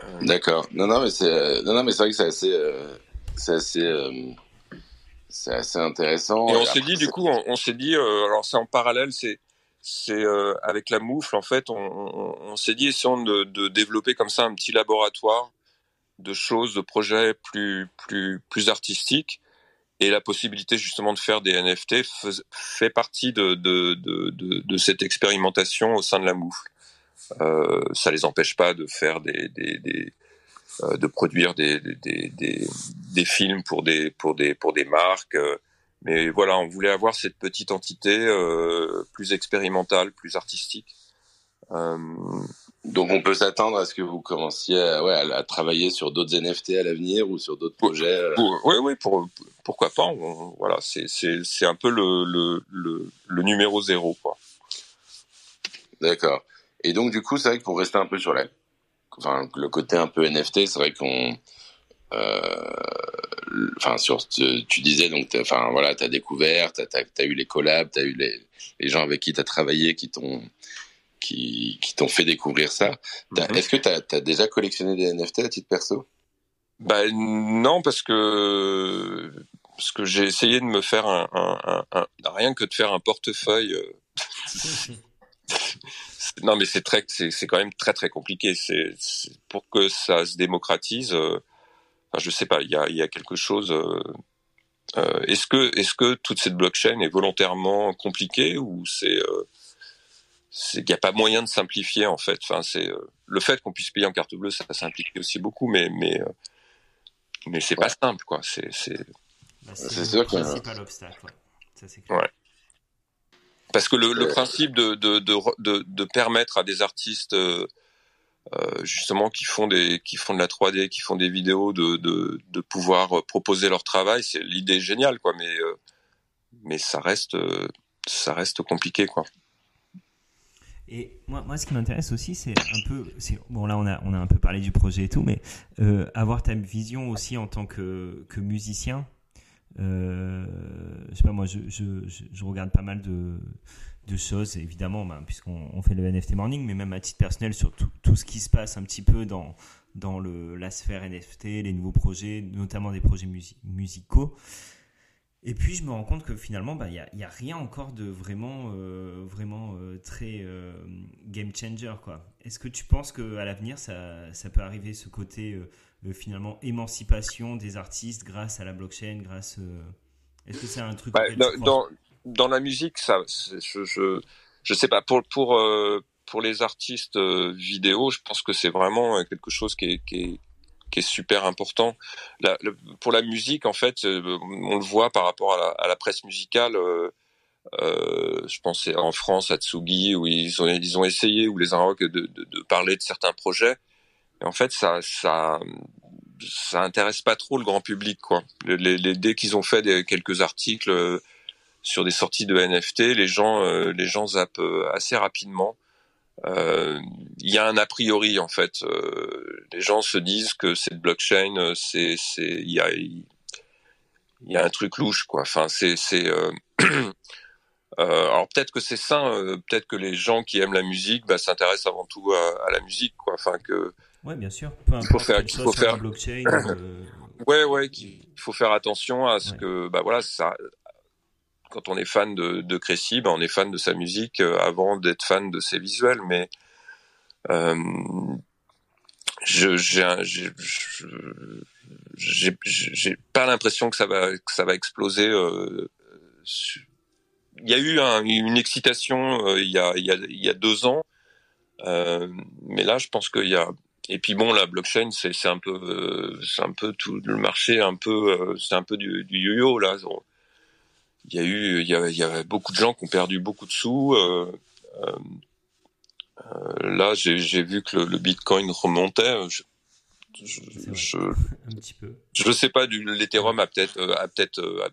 Euh, D'accord. Non, non, mais c'est, euh, non, non, mais c'est vrai que c'est assez, euh, c'est assez, euh, c'est assez intéressant. Et on s'est dit, du coup, on, on s'est dit, euh, alors c'est en parallèle, c'est c'est euh, avec la moufle en fait, on, on, on s'est dit essayons de, de développer comme ça un petit laboratoire de choses, de projets plus plus plus artistiques et la possibilité justement de faire des NFT fait partie de de, de, de, cette expérimentation au sein de la moufle. Euh, ça les empêche pas de faire des, des, des euh, de produire des, des, films pour des pour des pour des marques. euh, mais voilà, on voulait avoir cette petite entité euh, plus expérimentale, plus artistique. Donc on peut s'attendre à ce que vous commenciez à, ouais, à, à travailler sur d'autres NFT à l'avenir ou sur d'autres projets. euh. oui, oui, pour, pourquoi pas. on- voilà, c'est un peu le, le le le numéro zéro, quoi. D'accord. Et donc du coup, c'est vrai que pour rester un peu sur la, enfin le côté un peu NFT, c'est vrai qu'on, euh, enfin sur, ce- tu disais donc, enfin voilà, t'as découvert, t'as as, eu les collabs, t'as eu les, les gens avec qui t'as travaillé, qui t'ont qui, qui t'ont fait découvrir ça. Mhm. Est-ce que t'as as déjà collectionné des NFT à titre perso? Bah non, parce que parce que j'ai essayé de me faire un, un, un, un- rien que de faire un portefeuille. euh, [LAUGHS] non, mais c'est très, c'est c'est quand même très très compliqué. C'est pour que ça se démocratise. euh, enfin, je sais pas, il y a il y a quelque chose. euh, euh, est-ce que est-ce que toute cette blockchain est volontairement compliquée ou c'est euh, c'est qu'il n'y a pas moyen de simplifier en fait. Enfin, c'est euh, le fait qu'on puisse payer en carte bleue, ça simplifie aussi beaucoup, mais mais euh, mais c'est pas simple quoi. C'est c'est Bah, C'est le sûr que- principal obstacle. ouais. Ça, c'est clair. Ouais. parce que le, le Euh, principe de de, de de de permettre à des artistes euh, justement qui font des qui font de la 3D, qui font des vidéos, de de de pouvoir proposer leur travail, c'est l'idée géniale quoi, mais euh, mais ça reste ça reste compliqué quoi. Et moi, moi, ce qui m'intéresse aussi, c'est un peu, bon là, on a, on a un peu parlé du projet et tout, mais euh, avoir ta vision aussi en tant que, que musicien. Euh, je sais pas, moi, je, je, regarde pas mal de, de choses, évidemment, ben, puisqu'on on fait le NFT Morning, mais même à titre personnel sur tout, tout ce qui se passe un petit peu dans dans le la sphère NFT, les nouveaux projets, notamment des projets musi- musicaux. Et puis je me rends compte que finalement, bah, il n'y a, y a rien encore de vraiment, euh, vraiment euh, très euh, game changer. quoi. Est-ce que tu penses qu'à l'avenir, ça, ça peut arriver ce côté finalement émancipation des artistes grâce à la blockchain, grâce... Est-ce que c'est un truc... Bah, dans, dans dans la musique, ça, je, je je sais pas pour pour pour les artistes vidéo, je pense que c'est vraiment quelque chose qui est qui est qui est super important. Pour la musique, en fait, euh, on le voit par rapport à la, presse musicale. Euh, euh, je pensais en France à Tsugi où ils ont ils ont essayé ou les Inrocks de, de, parler de certains projets. Et en fait, ça ça ça intéresse pas trop le grand public quoi. Les, dès qu'ils ont fait des, quelques articles sur des sorties de NFT, les gens les gens zappent assez rapidement. Euh, Il y a un a priori en fait. Euh, les gens se disent que cette blockchain, euh, c'est c'est il y a il y a un truc louche quoi. Enfin c'est c'est euh, [CLEARS THROAT] euh, alors peut-être que c'est sain, euh, peut-être que les gens qui aiment la musique bah, s'intéressent avant tout à, à la musique quoi. Enfin que Ouais, bien sûr. Peu faut importe faire- il faut faire- blockchain. [CLEARS THROAT] euh, Ouais, ouais, qu'il faut faire attention à ce Ouais. que, bah voilà, ça, quand on est fan de, de Crécy, bah on est fan de sa musique euh, avant d'être fan de ses visuels, mais euh, je, j'ai, pas l'impression que ça va, que ça va exploser. euh, il y a eu un- une excitation il y a, il y a, deux ans, mais là, je pense qu'il y a et puis bon, la blockchain, c'est un peu, un peu tout le marché, un c'est un peu du, du yo-yo là. Il y a eu, il y a, il y a beaucoup de gens qui ont perdu beaucoup de sous. euh, euh, euh, là, j'ai j'ai vu que le, le Bitcoin remontait. Je, je, je, un petit peu. je sais pas, du l'Ethereum a peut-être, euh, a peut-être, euh,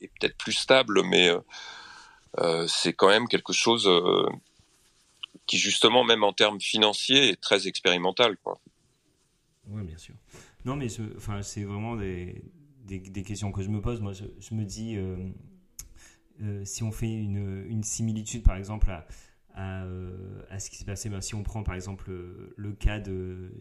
est, peut-être plus stable, mais euh, euh, c'est quand même quelque chose euh, qui justement, même en termes financiers, est très expérimental, quoi. Oui, bien sûr. Non, mais je- enfin, c'est vraiment des, des, questions que je me pose. Moi, je, me dis, euh, euh, si on fait une, similitude, par exemple, euh, à ce qui s'est passé. Ben, si on prend par exemple le cas de,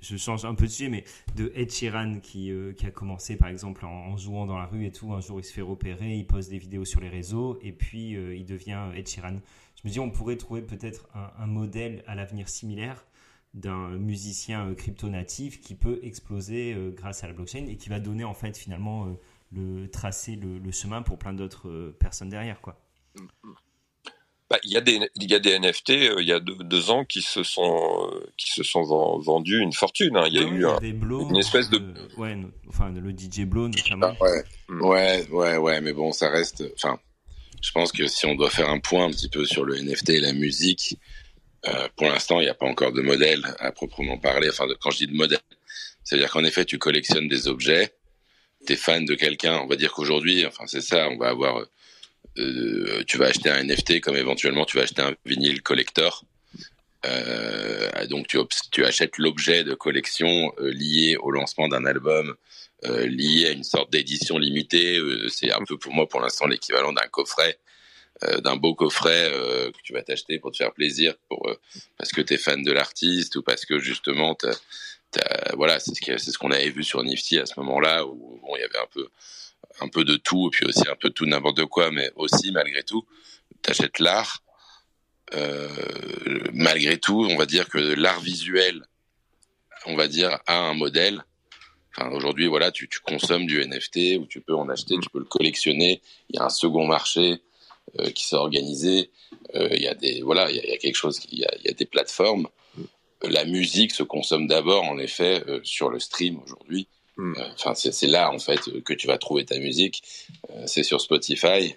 je, change un peu de sujet, mais de Ed Sheeran qui, a commencé par exemple en, jouant dans la rue et tout. Un jour, il se fait repérer, il poste des vidéos sur les réseaux et puis il devient Ed Sheeran. Je me dis, on pourrait trouver peut-être un modèle à l'avenir similaire d'un musicien euh, crypto-natif qui peut exploser euh, grâce à la blockchain et qui va donner en fait finalement euh, le tracer le, le chemin pour plein d'autres euh, personnes derrière quoi. Bah, il y a des il y a des NFT euh, il y a deux, deux ans qui se sont euh, qui se sont ven- vendus une fortune. hein. Il y a Ah oui, eu un, une espèce de- euh, ouais, no- enfin le DJ Blow notamment. Ah, ouais. Mm. ouais, ouais, ouais, mais bon, ça reste. Enfin, je pense que si on doit faire un point un petit peu sur le NFT et la musique, euh, pour l'instant, il n'y a pas encore de modèle à proprement parler. Enfin, quand je dis de modèle, c'est-à-dire qu'en effet, tu collectionnes des objets, t'es fan de quelqu'un. On va dire qu'aujourd'hui, enfin, c'est ça, on va avoir. euh, tu vas acheter un NFT comme éventuellement tu vas acheter un vinyle collector. Euh, donc tu, tu achètes l'objet de collection euh, lié au lancement d'un album, euh, lié à une sorte d'édition limitée. C'est un peu pour moi pour l'instant l'équivalent d'un coffret, d'un beau coffret euh, que tu vas t'acheter pour te faire plaisir, pour euh, parce que tu es fan de l'artiste ou parce que justement t'as- voilà c'est ce ce qu'on avait vu sur Nifty à ce moment-là où bon il y avait un peu un peu de tout et puis aussi un peu de tout n'importe quoi, mais aussi malgré tout t'achètes l'art. Euh, malgré tout, on va dire que l'art visuel, on va dire, a un modèle. Enfin, aujourd'hui, voilà, tu, tu consommes du NFT ou tu peux en acheter, tu peux le collectionner. Il y a un second marché euh, qui s'est organisé. Euh, il y a des, voilà, il y a, il y a quelque chose, il y a, il y a des plateformes. La musique se consomme d'abord, en effet, euh, sur le stream aujourd'hui. Mm. Enfin, c'est là en fait que tu vas trouver ta musique. C'est sur Spotify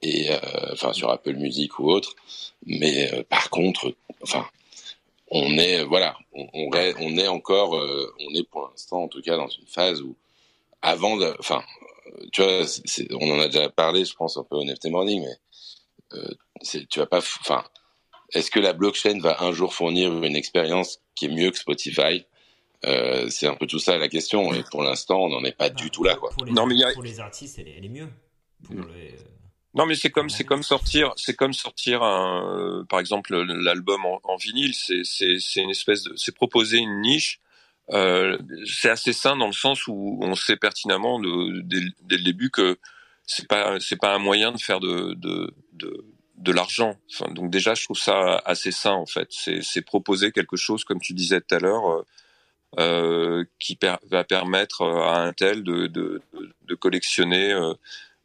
et enfin sur Apple Music ou autre. Mais par contre, enfin, on est voilà, on, on, on est encore, euh, on est pour l'instant en tout cas dans une phase où avant, de, enfin, tu vois, on en a déjà parlé, je pense un peu au NFT Morning, mais euh, tu vas pas, enfin, est-ce que la blockchain va un jour fournir une expérience qui est mieux que Spotify? Euh, C'est un peu tout ça la question, et pour l'instant, on n'en est pas du tout là, quoi. Pour les, Non, mais il y a- pour les artistes, elle est, elle est mieux. Pour Mm. les, euh, Non, mais c'est comme c'est comme sortir c'est comme sortir un par exemple l'album en, en vinyle. C'est c'est c'est une espèce de c'est proposer une niche. Euh, c'est assez sain dans le sens où on sait pertinemment dès, le début que c'est pas c'est pas un moyen de faire de de de, de l'argent. Donc déjà je trouve ça assez sain en fait. C'est proposer quelque chose comme tu disais tout à l'heure. euh, euh, qui va permettre à un tel de, de, de, collectionner euh,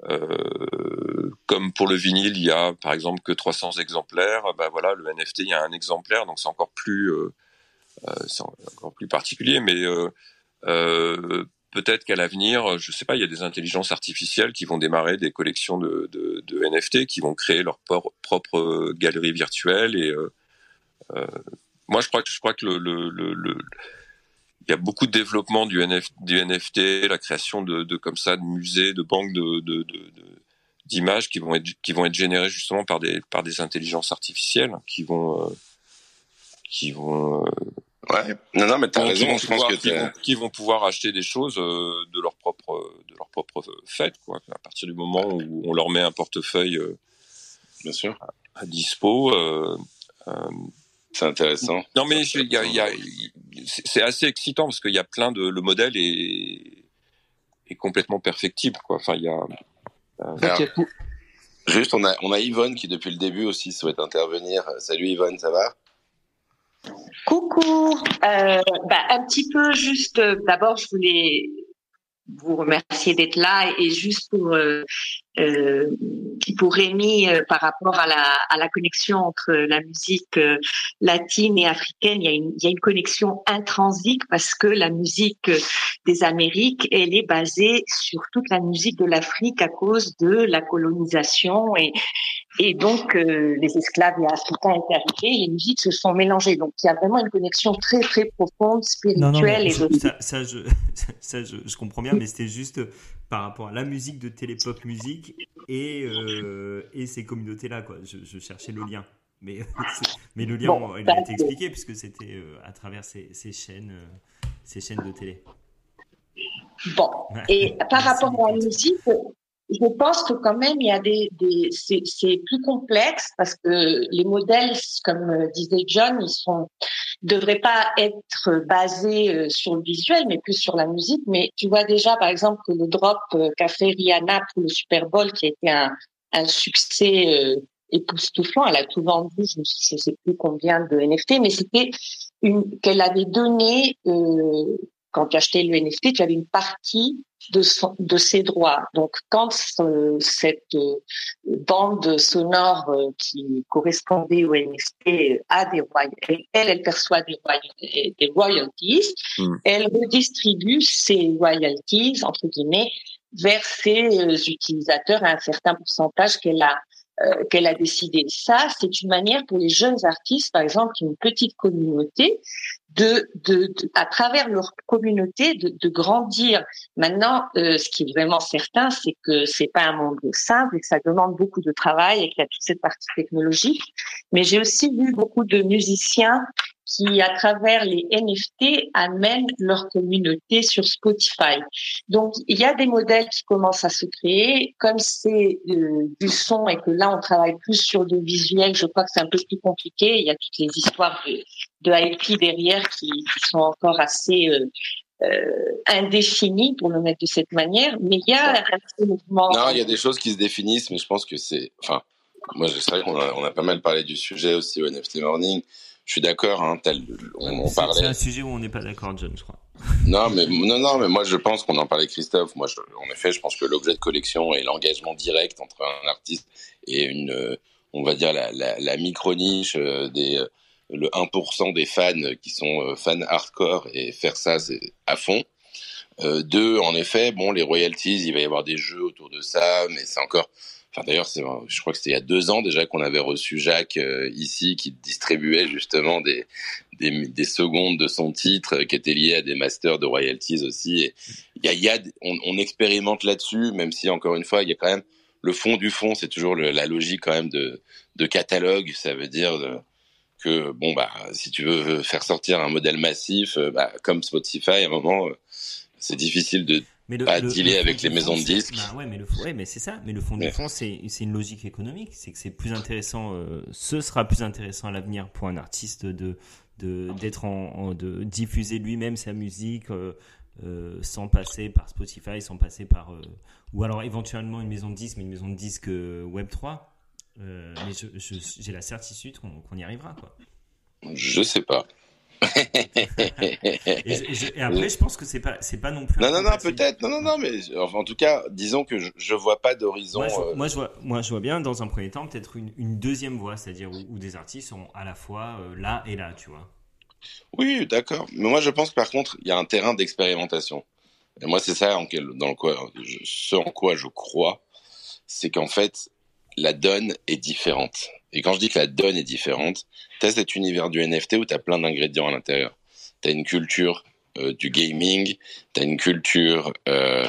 euh, comme pour le vinyle, il y a par exemple que 300 exemplaires. Bah voilà, le NFT, il y a un exemplaire, donc c'est encore plus, euh, euh, c'est encore plus particulier. Mais euh, euh, peut-être qu'à l'avenir, je sais pas, il y a des intelligences artificielles qui vont démarrer des collections de, NFT, qui vont créer leur propre galerie virtuelle. Et euh, euh, moi, je crois que je crois que il y a beaucoup de développement du, NF, du NFT, la création de, comme ça de musées, de banques d'images qui vont être générées justement par des intelligences artificielles qui vont euh, euh, Ouais. Non, non, mais t'as raison. Je pense pouvoir, que qui, t'as- vont, qui vont pouvoir acheter des choses euh, de leur propre de leur propre fait quoi à partir du moment où on leur met un portefeuille euh, bien sûr, à dispo euh, euh, c'est intéressant. non mais je- il y a, il y a- c'est assez excitant parce qu'il y a plein de le modèle est est complètement perfectible quoi enfin il y a Alors, Ok. Juste, on a, on a Yvonne qui depuis le début aussi souhaite intervenir. Salut Yvonne, ça va? Coucou. Euh, bah, un petit peu juste. euh, D'abord, je voulais vous remercier d'être là et juste pour euh, pour Rémi par rapport à la à la connexion entre la musique latine et africaine, il y a une il y a une connexion intrinsique parce que la musique des Amériques, elle est basée sur toute la musique de l'Afrique à cause de la colonisation et et donc, euh, les esclaves et africains étaient arrivés, les musiques se sont mélangées. Donc, il y a vraiment une connexion très, très profonde, spirituelle. Non, non, mais et je- de... ça, ça, je, [LAUGHS] ça je, je comprends bien, mais c'était juste par rapport à la musique de Télépop Musique et, euh, et ces communautés-là, quoi. Je, cherchais le lien. Mais, [LAUGHS] mais le lien, Bon, il a été expliqué puisque c'était euh, à travers ces, ces chaînes, ces chaînes de télé. Bon. Et par [LAUGHS] Merci, rapport à la musique, je pense que quand même il y a des, des c'est, plus complexe parce que les modèles, comme euh, disait John, ils sont devraient pas être basés euh, sur le visuel, mais plus sur la musique. Mais tu vois déjà, par exemple, que le drop euh, qu'a fait Rihanna pour le Super Bowl, qui a été un, un succès euh, époustouflant, elle a tout vendu, je ne sais plus combien de NFT, mais c'était une qu'elle avait donné euh, quand tu achetais le NFT, tu avais une partie de, son, de ses droits. Donc, quand euh, cette euh, bande sonore euh, qui correspondait au NFT a des royalties, elle, elle perçoit des, royalties, des royalties Mm. elle redistribue ces royalties, entre guillemets, vers ses euh, utilisateurs à un certain pourcentage qu'elle a euh, qu'elle a décidé. Ça, c'est une manière pour les jeunes artistes, par exemple, qui ont une petite communauté, de, de, de- à travers leur communauté, de, de grandir. Maintenant, euh, ce qui est vraiment certain, c'est que c'est pas un monde simple et que ça demande beaucoup de travail et qu'il y a toute cette partie technologique. Mais j'ai aussi vu beaucoup de musiciens qui, à travers les NFT, amènent leur communauté sur Spotify. Donc, il y a des modèles qui commencent à se créer. Comme c'est euh, du son et que là, on travaille plus sur le visuel, je crois que c'est un peu plus compliqué. Il y a toutes les histoires de, de IP derrière qui, qui sont encore assez euh, euh, indéfinies, pour le mettre de cette manière. Mais il y a un mouvement. Non, il y a des choses qui se définissent, mais je pense que c'est. Enfin, moi, c'est vrai qu'on a, on a pas mal parlé du sujet aussi au NFT Morning. Je suis d'accord, hein, on, on C'est- C'est parlait. un sujet où on n'est pas d'accord, John, je crois. [LAUGHS] Non, mais non, non, mais moi je pense qu'on en parlait, Christophe. Moi, je- en effet, je pense que l'objet de collection et l'engagement direct entre un artiste et une, euh, on va dire la, la, la micro niche des euh, le 1% des fans qui sont euh, fans hardcore et faire ça, c'est à fond. Euh, deux, en effet, bon, les royalties, il va y avoir des jeux autour de ça, mais c'est encore. D'ailleurs, c'est, je crois que c'était il y a deux ans déjà qu'on avait reçu Jacques euh, ici, qui distribuait justement des, des, des secondes de son titre euh, qui étaient liées à des masters de royalties aussi. Y a, on, expérimente là-dessus, même si encore une fois, il y a quand même le fond du fond, c'est toujours la logique quand même de, de catalogue. Ça veut dire de- que bon bah si tu veux faire sortir un modèle massif, euh, bah, comme Spotify, à un moment, euh, c'est difficile de Mais le, Pas le- dealer le fond avec du les maisons fond, de c'est- disques. Bah ouais, mais le fond- ouais, mais c'est ça. Mais le fond du fond, c'est c'est une logique économique. C'est que c'est plus intéressant. euh, ce sera plus intéressant à l'avenir pour un artiste de de d'être en, en- de diffuser lui-même sa musique euh, euh, sans passer par Spotify, sans passer par euh, ou alors éventuellement une maison de disques, mais une maison de disques euh, Web 3. Euh, mais j'ai la certitude qu'on qu'on y arrivera quoi. Je sais pas. Et, après, je pense que c'est pas c'est pas non plus. Non, non, non, peut-être. Non, non, non, mais enfin, en tout cas, disons que je, je vois pas d'horizon. Moi je, vois, euh, moi, je vois, moi, je vois bien, dans un premier temps, peut-être une, une deuxième voie, c'est-à-dire où, où des artistes sont à la fois euh, là et là, tu vois. Oui, d'accord. Mais moi, je pense que par contre, il y a un terrain d'expérimentation. Et moi, c'est ça en quel, dans le quoi, je- ce en quoi je crois, c'est qu'en fait, la donne est différente. Et quand je dis que la donne est différente, tu as cet univers du NFT où tu as plein d'ingrédients à l'intérieur. Tu as une culture euh, du gaming, tu as une culture, euh,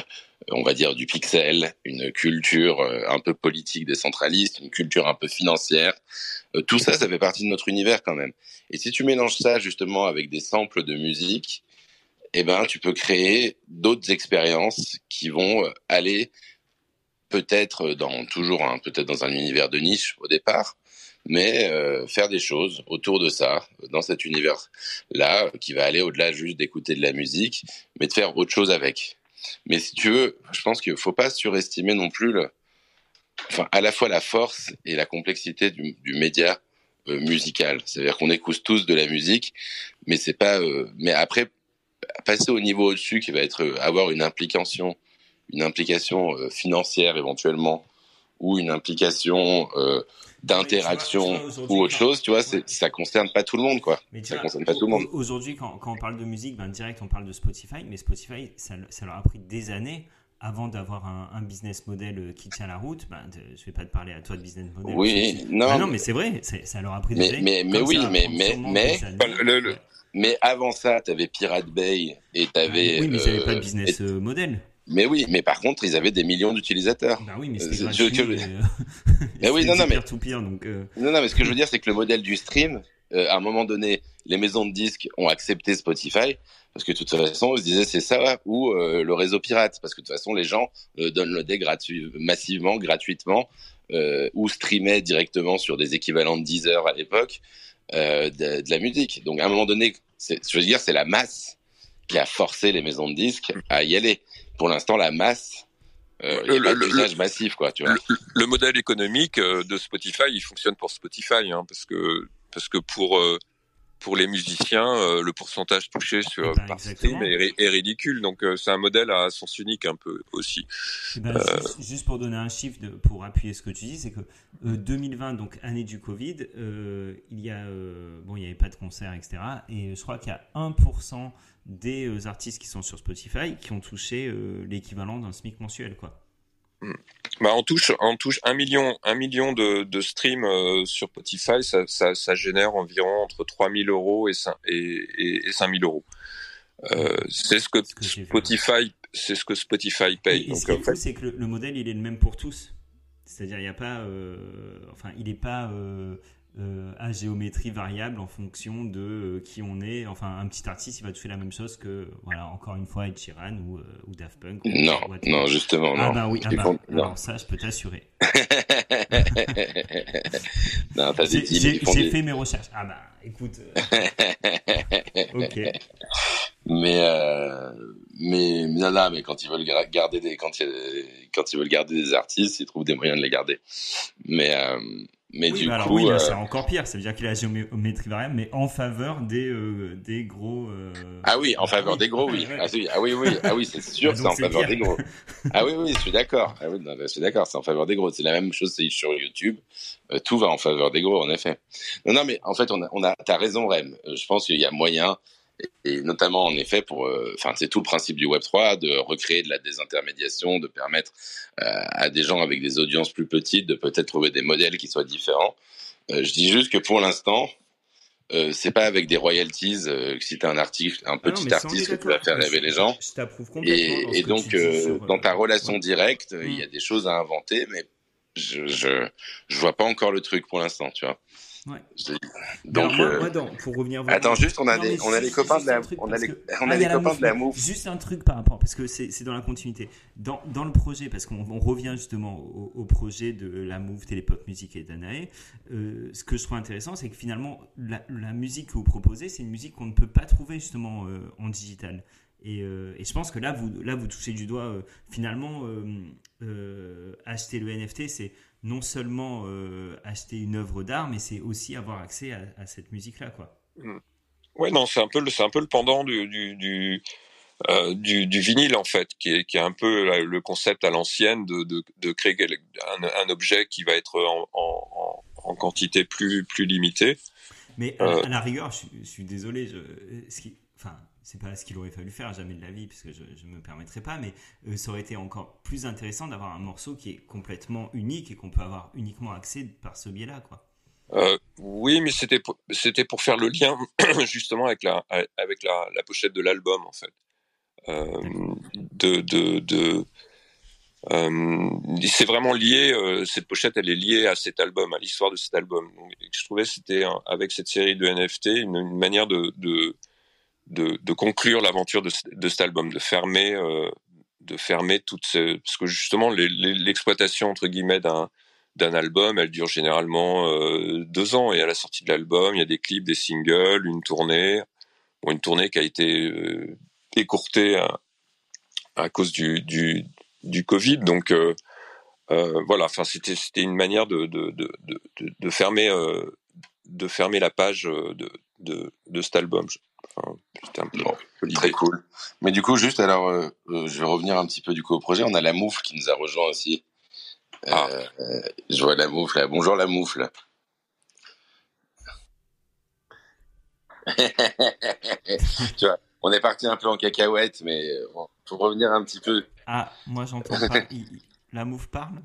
on va dire, du pixel, une culture euh, un peu politique décentraliste, une culture un peu financière. Tout ça, ça fait partie de notre univers quand même. Et si tu mélanges ça justement avec des samples de musique, eh ben, tu peux créer d'autres expériences qui vont aller peut-être dans toujours un peut-être dans un univers de niche au départ, mais euh, faire des choses autour de ça dans cet univers là qui va aller au-delà juste d'écouter de la musique, mais de faire autre chose avec. Mais si tu veux, je pense qu'il faut pas surestimer non plus le, enfin à la fois la force et la complexité du, du média euh, musical. C'est-à-dire qu'on écoute tous de la musique, mais c'est pas. euh, mais après, passer au niveau au-dessus, qui va être euh, avoir une implication, une implication euh, financière éventuellement, ou une implication euh, d'interaction ou autre quand- chose, tu vois, Ouais. ça concerne pas tout le monde, quoi. Mais Ça vois, concerne pas tout le monde. au- Aujourd'hui, quand, quand on parle de musique, ben, direct, on parle de Spotify, mais Spotify, ça, ça leur a pris des années avant d'avoir un, un business model euh, qui tient la route. Ben, je vais pas te parler à toi de business model. Oui, non, Ben non, mais c'est vrai, ça leur a pris des Mais- années. mais- oui, mais- mais- mais-. Le- le- avant ça, tu avais Pirate Bay et tu avais. oui, mais ils n'avaient pas de business et- euh, model. Mais oui, mais par contre, ils avaient des millions d'utilisateurs. Ben oui, mais Euh, c'était gratuit. je- [LAUGHS] et, euh, Mais oui, non, non, mais- peer-to-peer, donc, euh, Non, non, mais ce que je veux dire, c'est que le modèle du stream, euh, à un moment donné, les maisons de disques ont accepté Spotify parce que de toute façon, on se disait c'est ça ou euh, le réseau pirate, parce que de toute façon, les gens euh, downloadaient gratuit, massivement, gratuitement, euh, ou streamaient directement sur des équivalents de 10 heures à l'époque euh, de, de la musique. Donc à un moment donné, je veux dire, c'est la masse qui a forcé les maisons de disques à y aller. Pour l'instant, la masse, euh, il y a Le- le- massif, quoi, tu vois. le, le modèle économique euh, de Spotify, il fonctionne pour Spotify, hein, parce que parce que pour euh, pour les musiciens, euh, le pourcentage touché sur Eh ben, par stream est, est ridicule. Donc euh, c'est un modèle à sens unique un peu aussi. Eh ben, juste, juste pour donner un chiffre de- pour appuyer ce que tu dis, c'est que euh, 2020, donc année du Covid, euh, il y a euh, bon, il n'y avait pas de concert, etc. Et je crois qu'il y a 1% des euh, artistes qui sont sur Spotify qui ont touché euh, l'équivalent d'un SMIC mensuel, quoi. Bah, on touche, on touche un million, un million de, de streams euh, sur Spotify, ça, ça, ça génère environ entre 3000 euros et, 5, et, et, et 5000 euros. Euh, c'est ce que Ce. Spotify, c'est ce que Spotify paye. et ce Donc qui est en fou, fait, c'est que le, le modèle, il est le même pour tous. C'est-à-dire, il n'y a pas, euh, enfin, il n'est pas à géométrie variable en fonction de euh, qui on est. Enfin, un petit artiste, il va toucher la même chose que, voilà, encore une fois, Ed Sheeran ou, euh, ou Daft Punk. ou Non, whatever. non, justement, non. Ah bah oui, ah bah, non. alors ça, je peux t'assurer. [LAUGHS] non, t'as des J'ai fait mes recherches. Ah bah, écoute. euh, [LAUGHS] ok. mais euh, mais non, non, mais quand ils veulent garder des quand ils, quand ils veulent garder des artistes, ils trouvent des moyens de les garder. Mais euh, mais oui, du bah alors coup, oui, là, euh, c'est encore pire. Ça veut dire qu'il a la géométrie variable, mais en faveur des, euh, des gros. euh, ah oui, en bah faveur des gros, oui. [LAUGHS] Ouais. Ah oui, ah oui, oui, ah oui, c'est sûr, Bah, c'est en faveur pire. des gros. [LAUGHS] Ah oui, oui, je suis d'accord. Ah oui, non, je suis d'accord, c'est en faveur des gros. C'est la même chose sur YouTube. Euh, tout va en faveur des gros, en effet. Non, non, mais en fait, on a, on a, t'as raison, Rem. Euh, Je pense qu'il y a moyen, et, notamment en effet pour, euh, enfin, c'est tout le principe du Web 3 de recréer de la désintermédiation, de permettre euh, à des gens avec des audiences plus petites de peut-être trouver des modèles qui soient différents. Euh, je dis juste que pour l'instant. C'est pas avec des royalties que si t'es un artiste, un Ah non, petit mais ça, on est artiste que tu vas faire rêver les gens. Je complètement. Et, donc, tu sur, dans ta relation ouais. directe, il Mm. y a des choses à inventer, mais je, je, je vois pas encore le truc pour l'instant, tu vois. Ouais. Donc, moi, euh, moi, pour revenir vraiment- attends, juste, on a Non, on a les copains de la, on a parce les, que- on a il y les a la copains de la moufle. moufle. Juste un truc par rapport, parce que c'est dans la continuité. Dans, dans le projet, parce qu'on on revient justement au, au projet de la Move, Télépop Musique et Danae, euh, ce que je trouve intéressant, c'est que finalement, la, la musique que vous proposez, c'est une musique qu'on ne peut pas trouver justement euh, en digital. Et, euh, et je pense que là, vous, là, vous touchez du doigt, euh, finalement, euh, acheter le NFT, c'est non seulement euh, acheter une œuvre d'art, mais c'est aussi avoir accès à, à cette musique-là, quoi. ouais, non, c'est un peu le, c'est un peu le pendant du du du, euh, du, du vinyle en fait, qui est qui est un peu le concept à l'ancienne de, de de créer un, un objet qui va être en, en, en- quantité plus plus limitée. Mais à, Euh. à la rigueur, je, suis- je suis désolé, je, ce qui, enfin, c'est pas ce qu'il aurait fallu faire jamais de la vie, puisque je, je me permettrai pas, mais euh, ça aurait été encore plus intéressant d'avoir un morceau qui est complètement unique et qu'on peut avoir uniquement accès par ce biais-là, quoi. Euh, oui, mais c'était pour, c'était pour faire le lien [COUGHS] justement avec la avec la, la pochette de l'album en fait. Euh, de de, de c'est vraiment lié. cette pochette, elle est liée à cet album, à l'histoire de cet album. Donc, je trouvais que c'était avec cette série de NFT une, une manière de de de, conclure l'aventure de, ce- de cet album, de fermer euh, fermer toutes ces parce que justement l'exploitation entre guillemets d'un d'un album, elle dure généralement euh, deux ans. Et à la sortie de l'album, il y a des clips, des singles, une tournée. Bon, une tournée qui a été euh, écourtée à, cause du, du, Covid. Donc voilà, enfin c'était une manière de de, de, de, fermer de fermer la page de de, de cet album. Enfin, c'était un peu, Bon, un peu l'idée. Très cool. Mais du coup, juste alors, euh, euh, je vais revenir un petit peu du coup au projet. On a la moufle qui nous a rejoint aussi. Euh, Ah. euh, je vois la moufle. là. Bonjour la moufle. [LAUGHS] tu vois, on est parti un peu en cacahuète, mais bon, pour revenir un petit peu, Ah, moi j'entends pas. Il- la mouve parle?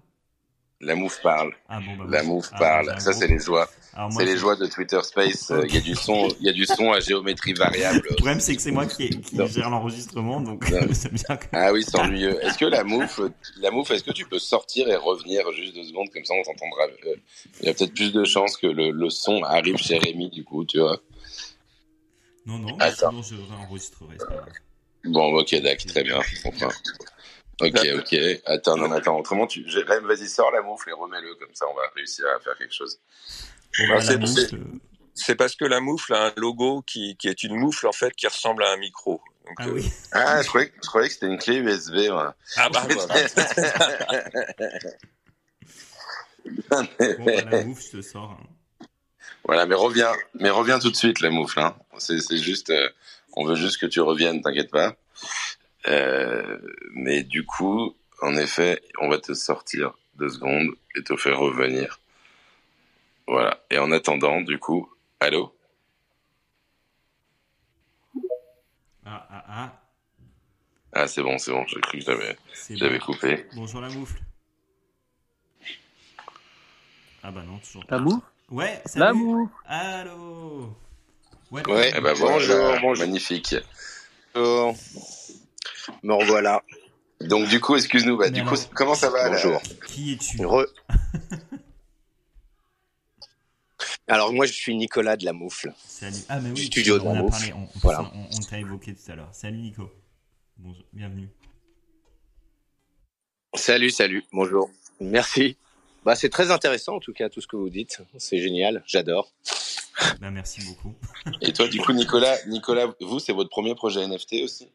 La moufle parle. Ah bon, bah La moufle Ah, parle. un Ça, c'est les joies. C'est les joies de Twitter Space. Euh, Il y a du son, [LAUGHS] il y a du son à géométrie variable. Le problème, c'est que c'est moi qui, qui gère l'enregistrement, donc [LAUGHS] c'est bien que. Ah oui, c'est ennuyeux. Est-ce que la moufle, la moufle, est-ce que tu peux sortir et revenir juste deux secondes? Comme ça on t'entendra. euh, Il y a peut-être plus de chances que le, le son arrive chez Rémi du coup, tu vois. Non, non, Attends. sinon je réenregistrerai. Bon, ok, d'accord, très bien. Ok, ok. Attends, non, attends, autrement, tu... j'ai- Rem, vas-y, sors la moufle et remets-le, comme ça on va réussir à faire quelque chose. Bah, c'est- c'est- euh, C'est parce que la moufle a un logo qui, qui est une moufle en fait qui ressemble à un micro. Donc, Ah euh, oui. Ah, je croyais, je croyais que c'était une clé USB, moi. ah bah voilà. [LAUGHS] Bon, bah, la moufle, je te sors. hein. Voilà, mais reviens, mais reviens tout de suite, la moufle. Hein. C'est, c'est juste, euh, on veut juste que tu reviennes, t'inquiète pas. Euh, mais du coup, en effet, on va te sortir deux secondes et te faire revenir. Voilà. Et en attendant, du coup, allô? Ah, ah, ah. Ah, c'est bon, c'est bon. J'ai cru que j'avais, C'est j'avais bon. coupé. Bonjour la moufle. Ah bah non, toujours. La moufle? Ouais, salut. La moufle Allô. Ouais. Ouais, voilà, Bonjour, bonjour. magnifique. Bonjour. Me revoilà. Donc du coup, excuse-nous, bah, Mais du alors- coup, comment ça va là Bonjour. Qui es-tu? Re. [LAUGHS] Alors moi je suis Nicolas de la Moufle. Salut. Ah mais oui. Studio de on la Moufle. parlé. On, Voilà. on, on t'a évoqué tout à l'heure. Salut Nico. Bonjour, bienvenue. Salut, salut. Bonjour. Merci. Bah c'est très intéressant en tout cas tout ce que vous dites. C'est génial, j'adore. Bah merci beaucoup. Et toi, du coup, Nicolas, Nicolas, vous, c'est votre premier projet NFT aussi?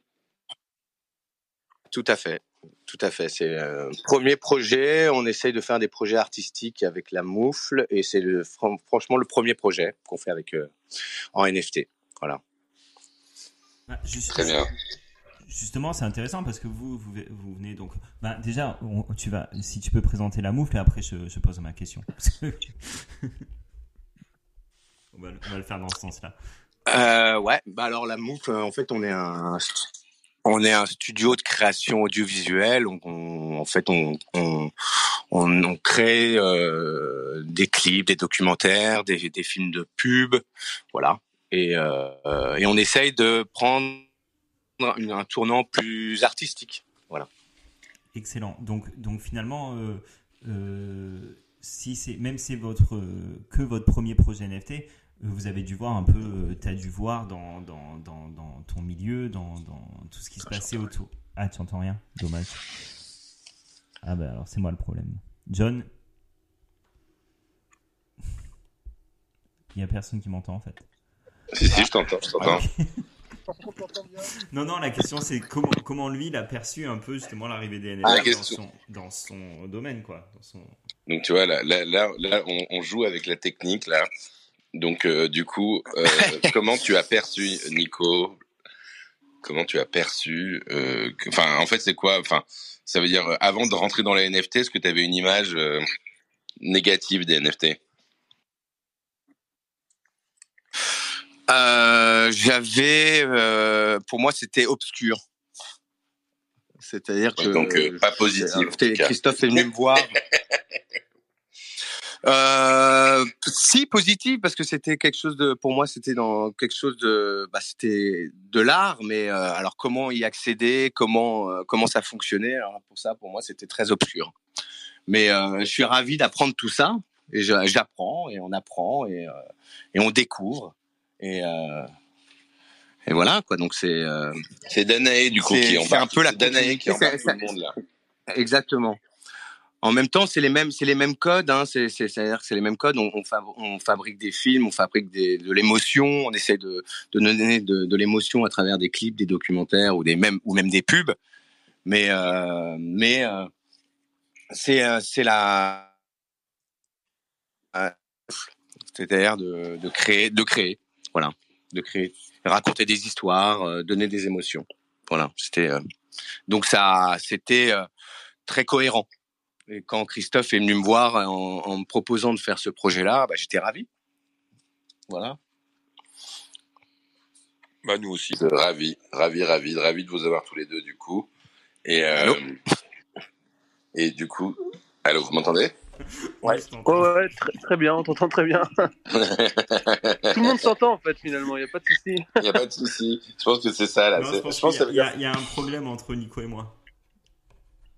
Tout à fait. Tout à fait. C'est euh, premier projet. On essaye de faire des projets artistiques avec la Moufle et c'est le, franchement le premier projet qu'on fait avec euh, en NFT. Voilà. Bah, juste- Très bien. Justement, c'est intéressant parce que vous, vous, vous venez donc. Bah, déjà, on- tu vas, si tu peux présenter la moufle et après je, je pose ma question. [LAUGHS] On, va, le- on va le faire dans ce sens-là. Euh, ouais, bah alors la Moufle, en fait, on est un, on est un studio de création audiovisuelle. On, en fait, on, on, on, crée euh, des clips, des documentaires, des, des films de pub, voilà. Et, euh, et on essaye de prendre un tournant plus artistique. Excellent. Donc, donc finalement, euh, euh, si c'est même c'est votre que votre premier projet NFT, vous avez dû voir un peu, tu as dû voir dans, dans, dans, dans ton milieu, dans, dans tout ce qui se passait autour. Ah, tu entends rien? Dommage. Ah bah alors c'est moi le problème. John? Il y a personne qui m'entend en fait. Si, si, je t'entends, je t'entends. [LAUGHS] Non, non, la question c'est comment, comment lui il a perçu un peu justement l'arrivée des NFT Ah, la dans, son, dans son domaine quoi. Dans son... Donc tu vois là, là, là, là, on, on joue avec la technique là. Donc euh, du coup, euh, [LAUGHS] comment tu as perçu Nico? Comment tu as perçu euh, Enfin, en fait, c'est quoi Enfin, ça veut dire avant de rentrer dans les NFT, est-ce que tu avais une image négative des NFT J'avais, pour moi, c'était obscur. C'est-à-dire que Donc pas positif. Christophe est venu me voir. [LAUGHS] Euh, si positif parce que c'était quelque chose de pour moi c'était dans quelque chose de bah c'était de l'art mais euh, alors comment y accéder comment euh, comment ça fonctionnait alors pour ça pour moi c'était très obscur mais euh, je suis ravi d'apprendre tout ça et j'apprends et on apprend et euh, et on découvre et euh, et voilà quoi donc c'est euh, C'est Danae du coup C'est- qui c'est embarque. un peu la C'est Danae qui embarque c'est- tout le monde là. Exactement. En même temps, c'est les mêmes, c'est les mêmes codes. Hein, c'est, c'est, c'est-à-dire que c'est les mêmes codes. On, on, fab- on fabrique des films, on fabrique des, de l'émotion. On essaie de, de donner de, de l'émotion à travers des clips, des documentaires ou des mêmes ou même des pubs. Mais euh, mais euh, c'est euh, c'est la c'est-à-dire de, de créer, de créer, voilà, de créer, raconter des histoires, euh, donner des émotions. Voilà, c'était euh, donc ça, c'était euh, très cohérent. Et quand Christophe est venu me voir en, en me proposant de faire ce projet-là, bah, j'étais ravi. Voilà. Bah nous aussi. Euh, Ravi, ravi, ravi, ravi de vous avoir tous les deux du coup. Et euh, Allô? et du coup, allô, vous m'entendez? Ouais. Ouais, ouais, très, très bien, on t'entend très bien. [LAUGHS] Tout le monde s'entend en fait finalement, il n'y a pas de souci. Il n'y a pas de souci. Je pense que c'est ça là. Non, je pense qu'il y a un problème entre Nico et moi.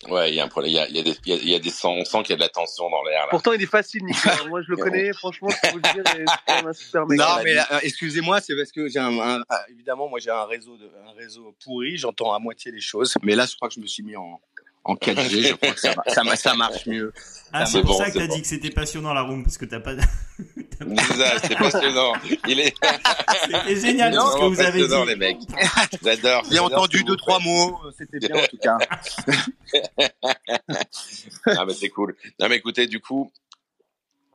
Ouais, il y a un problème. Il y a, il y a des, il y a, il y a des on sent qu'il y a de la tension dans l'air là. Pourtant, il est facile, Nicolas. Moi, je le [LAUGHS] connais. Franchement, je peux vous le dire, et c'est quand même un super [LAUGHS] mec. Non, mais euh, excusez-moi, c'est parce que j'ai un, un- évidemment, moi j'ai un réseau, de, un réseau pourri, j'entends à moitié les choses. Mais là, je crois que je me suis mis en, en 4G, je crois que ça, marche mieux. Ah, c'est pour bon, ça que t'as bon. dit que c'était passionnant la room parce que t'as pas. [LAUGHS] C'est passionnant. Il est [LAUGHS] C'était génial ce que vous avez passionnant, dit. les mecs. J'adore. J'ai entendu deux, trois mots, euh, c'était bien en tout cas. [LAUGHS] Ah, mais c'est cool. Non, mais écoutez, du coup,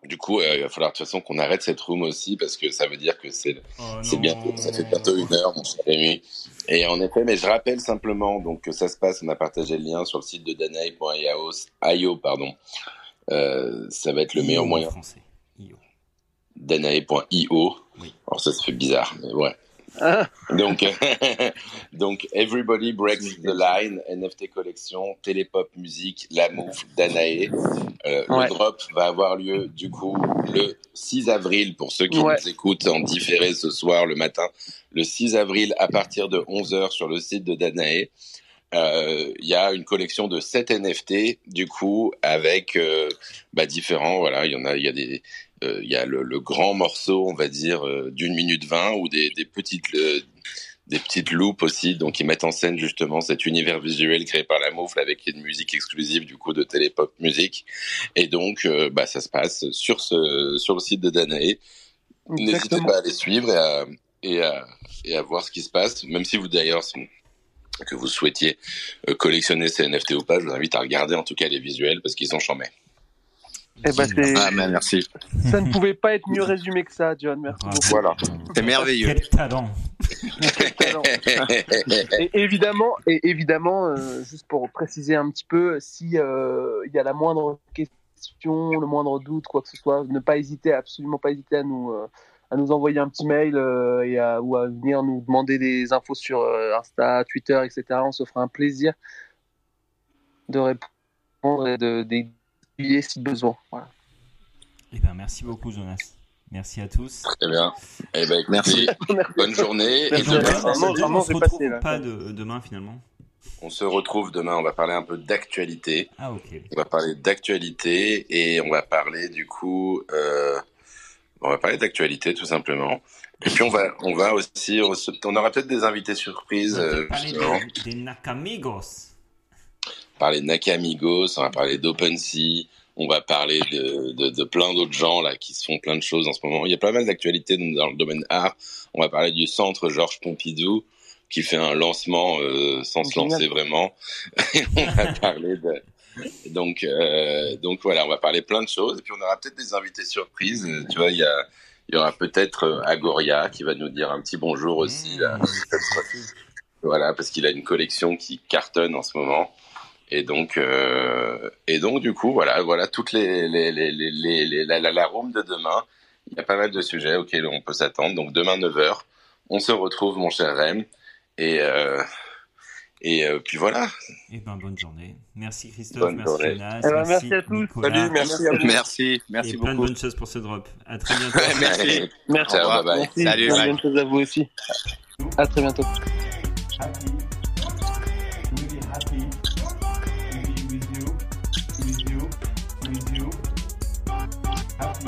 du coup, euh, il va falloir de toute façon qu'on arrête cette room aussi parce que ça veut dire que c'est Oh, C'est bientôt, ça fait bientôt une heure, mon cher Rémi. Et en effet, mais je rappelle simplement donc que ça se passe, on a partagé le lien sur le site de danae.io, pardon. Euh, ça va être le meilleur moyen. français. IO. Danae.io. Oui. Alors ça se fait bizarre, mais ouais. [LAUGHS] Donc, [LAUGHS] donc Everybody Breaks the Line, NFT collection, Télépop musique, La Move, Danae. Euh, Ouais. Le drop va avoir lieu du coup le 6 avril pour ceux qui Ouais. nous écoutent en différé ce soir le matin. Le 6 avril à partir de 11h sur le site de Danae. Euh, Il y a une collection de 7 NFT du coup avec euh, bah, différents voilà il y en a il y a des il y a le, le grand morceau on va dire euh, d'une minute vingt ou des, des petites euh, des petites loupes aussi donc ils mettent en scène justement cet univers visuel créé par la Moufle avec une musique exclusive du coup de Télépop Music et donc euh, bah ça se passe sur ce sur le site de Danae. N'hésitez pas à les suivre et à, et à et à voir ce qui se passe même si vous d'ailleurs que vous souhaitiez euh, collectionner ces NFT ou pas, je vous invite à regarder en tout cas les visuels parce qu'ils sont chambés. Eh ben, c'est- Ah, mais merci. ça ne pouvait pas être mieux résumé que ça, John. Merci Bravo. beaucoup. Voilà. C'est merveilleux. Quel talent. Quel talent. Et évidemment, et évidemment, euh, juste pour préciser un petit peu, si euh, il y a la moindre question, le moindre doute, quoi que ce soit, ne pas hésiter, absolument pas hésiter à nous euh, à nous envoyer un petit mail euh, et à, ou à venir nous demander des infos sur euh, Insta, Twitter, etc. On se fera un plaisir de répondre et de d'aiguiller si besoin. Voilà. Eh ben, merci beaucoup, Jonas. Merci à tous. Très bien. Eh ben, écoutez, Merci. [LAUGHS] bonne journée. Et Merci. demain, Vraiment, on vraiment, se j'ai retrouve passé, pas de, demain finalement. on se retrouve demain. On va parler un peu d'actualité. Ah ok. On va parler d'actualité et on va parler du coup, euh, on va parler d'actualité tout simplement. Et puis on va, on va aussi, on aura peut-être des invités surprises. On va euh, parler justement. des, des Nakamigos. Parler de Nakamigos, on va parler d'OpenSea, on va parler de, de, de plein d'autres gens là qui se font plein de choses en ce moment. Il y a pas mal d'actualités dans le domaine art. On va parler du centre Georges Pompidou qui fait un lancement euh, sans se lancer vraiment. [LAUGHS] Et on va [LAUGHS] parler de donc euh, donc voilà, on va parler plein de choses et puis on aura peut-être des invités surprises. Euh, Tu vois, il y a il y aura peut-être euh, Agoria qui va nous dire un petit bonjour aussi là. Mmh. [LAUGHS] Voilà, parce qu'il a une collection qui cartonne en ce moment. Et donc, euh, et donc du coup, voilà, voilà toutes les, les, les, les, les, les- la, la, la room de demain. Il y a pas mal de sujets auxquels on peut s'attendre. Donc demain 9h, on se retrouve, mon cher Rem. Et, euh, et euh, puis voilà. Eh ben, bonne journée. Merci Christophe, Bonne merci journée. Jonas, Eh ben, merci, merci à tous. Nicolas. Salut, merci à vous. Merci. Merci et plein de beaucoup. bonnes choses pour ce drop. À très [LAUGHS] bientôt. Merci. Merci. Ciao, Au revoir. bye bye. Merci. Salut, chose à vous aussi. À très bientôt. Happy oh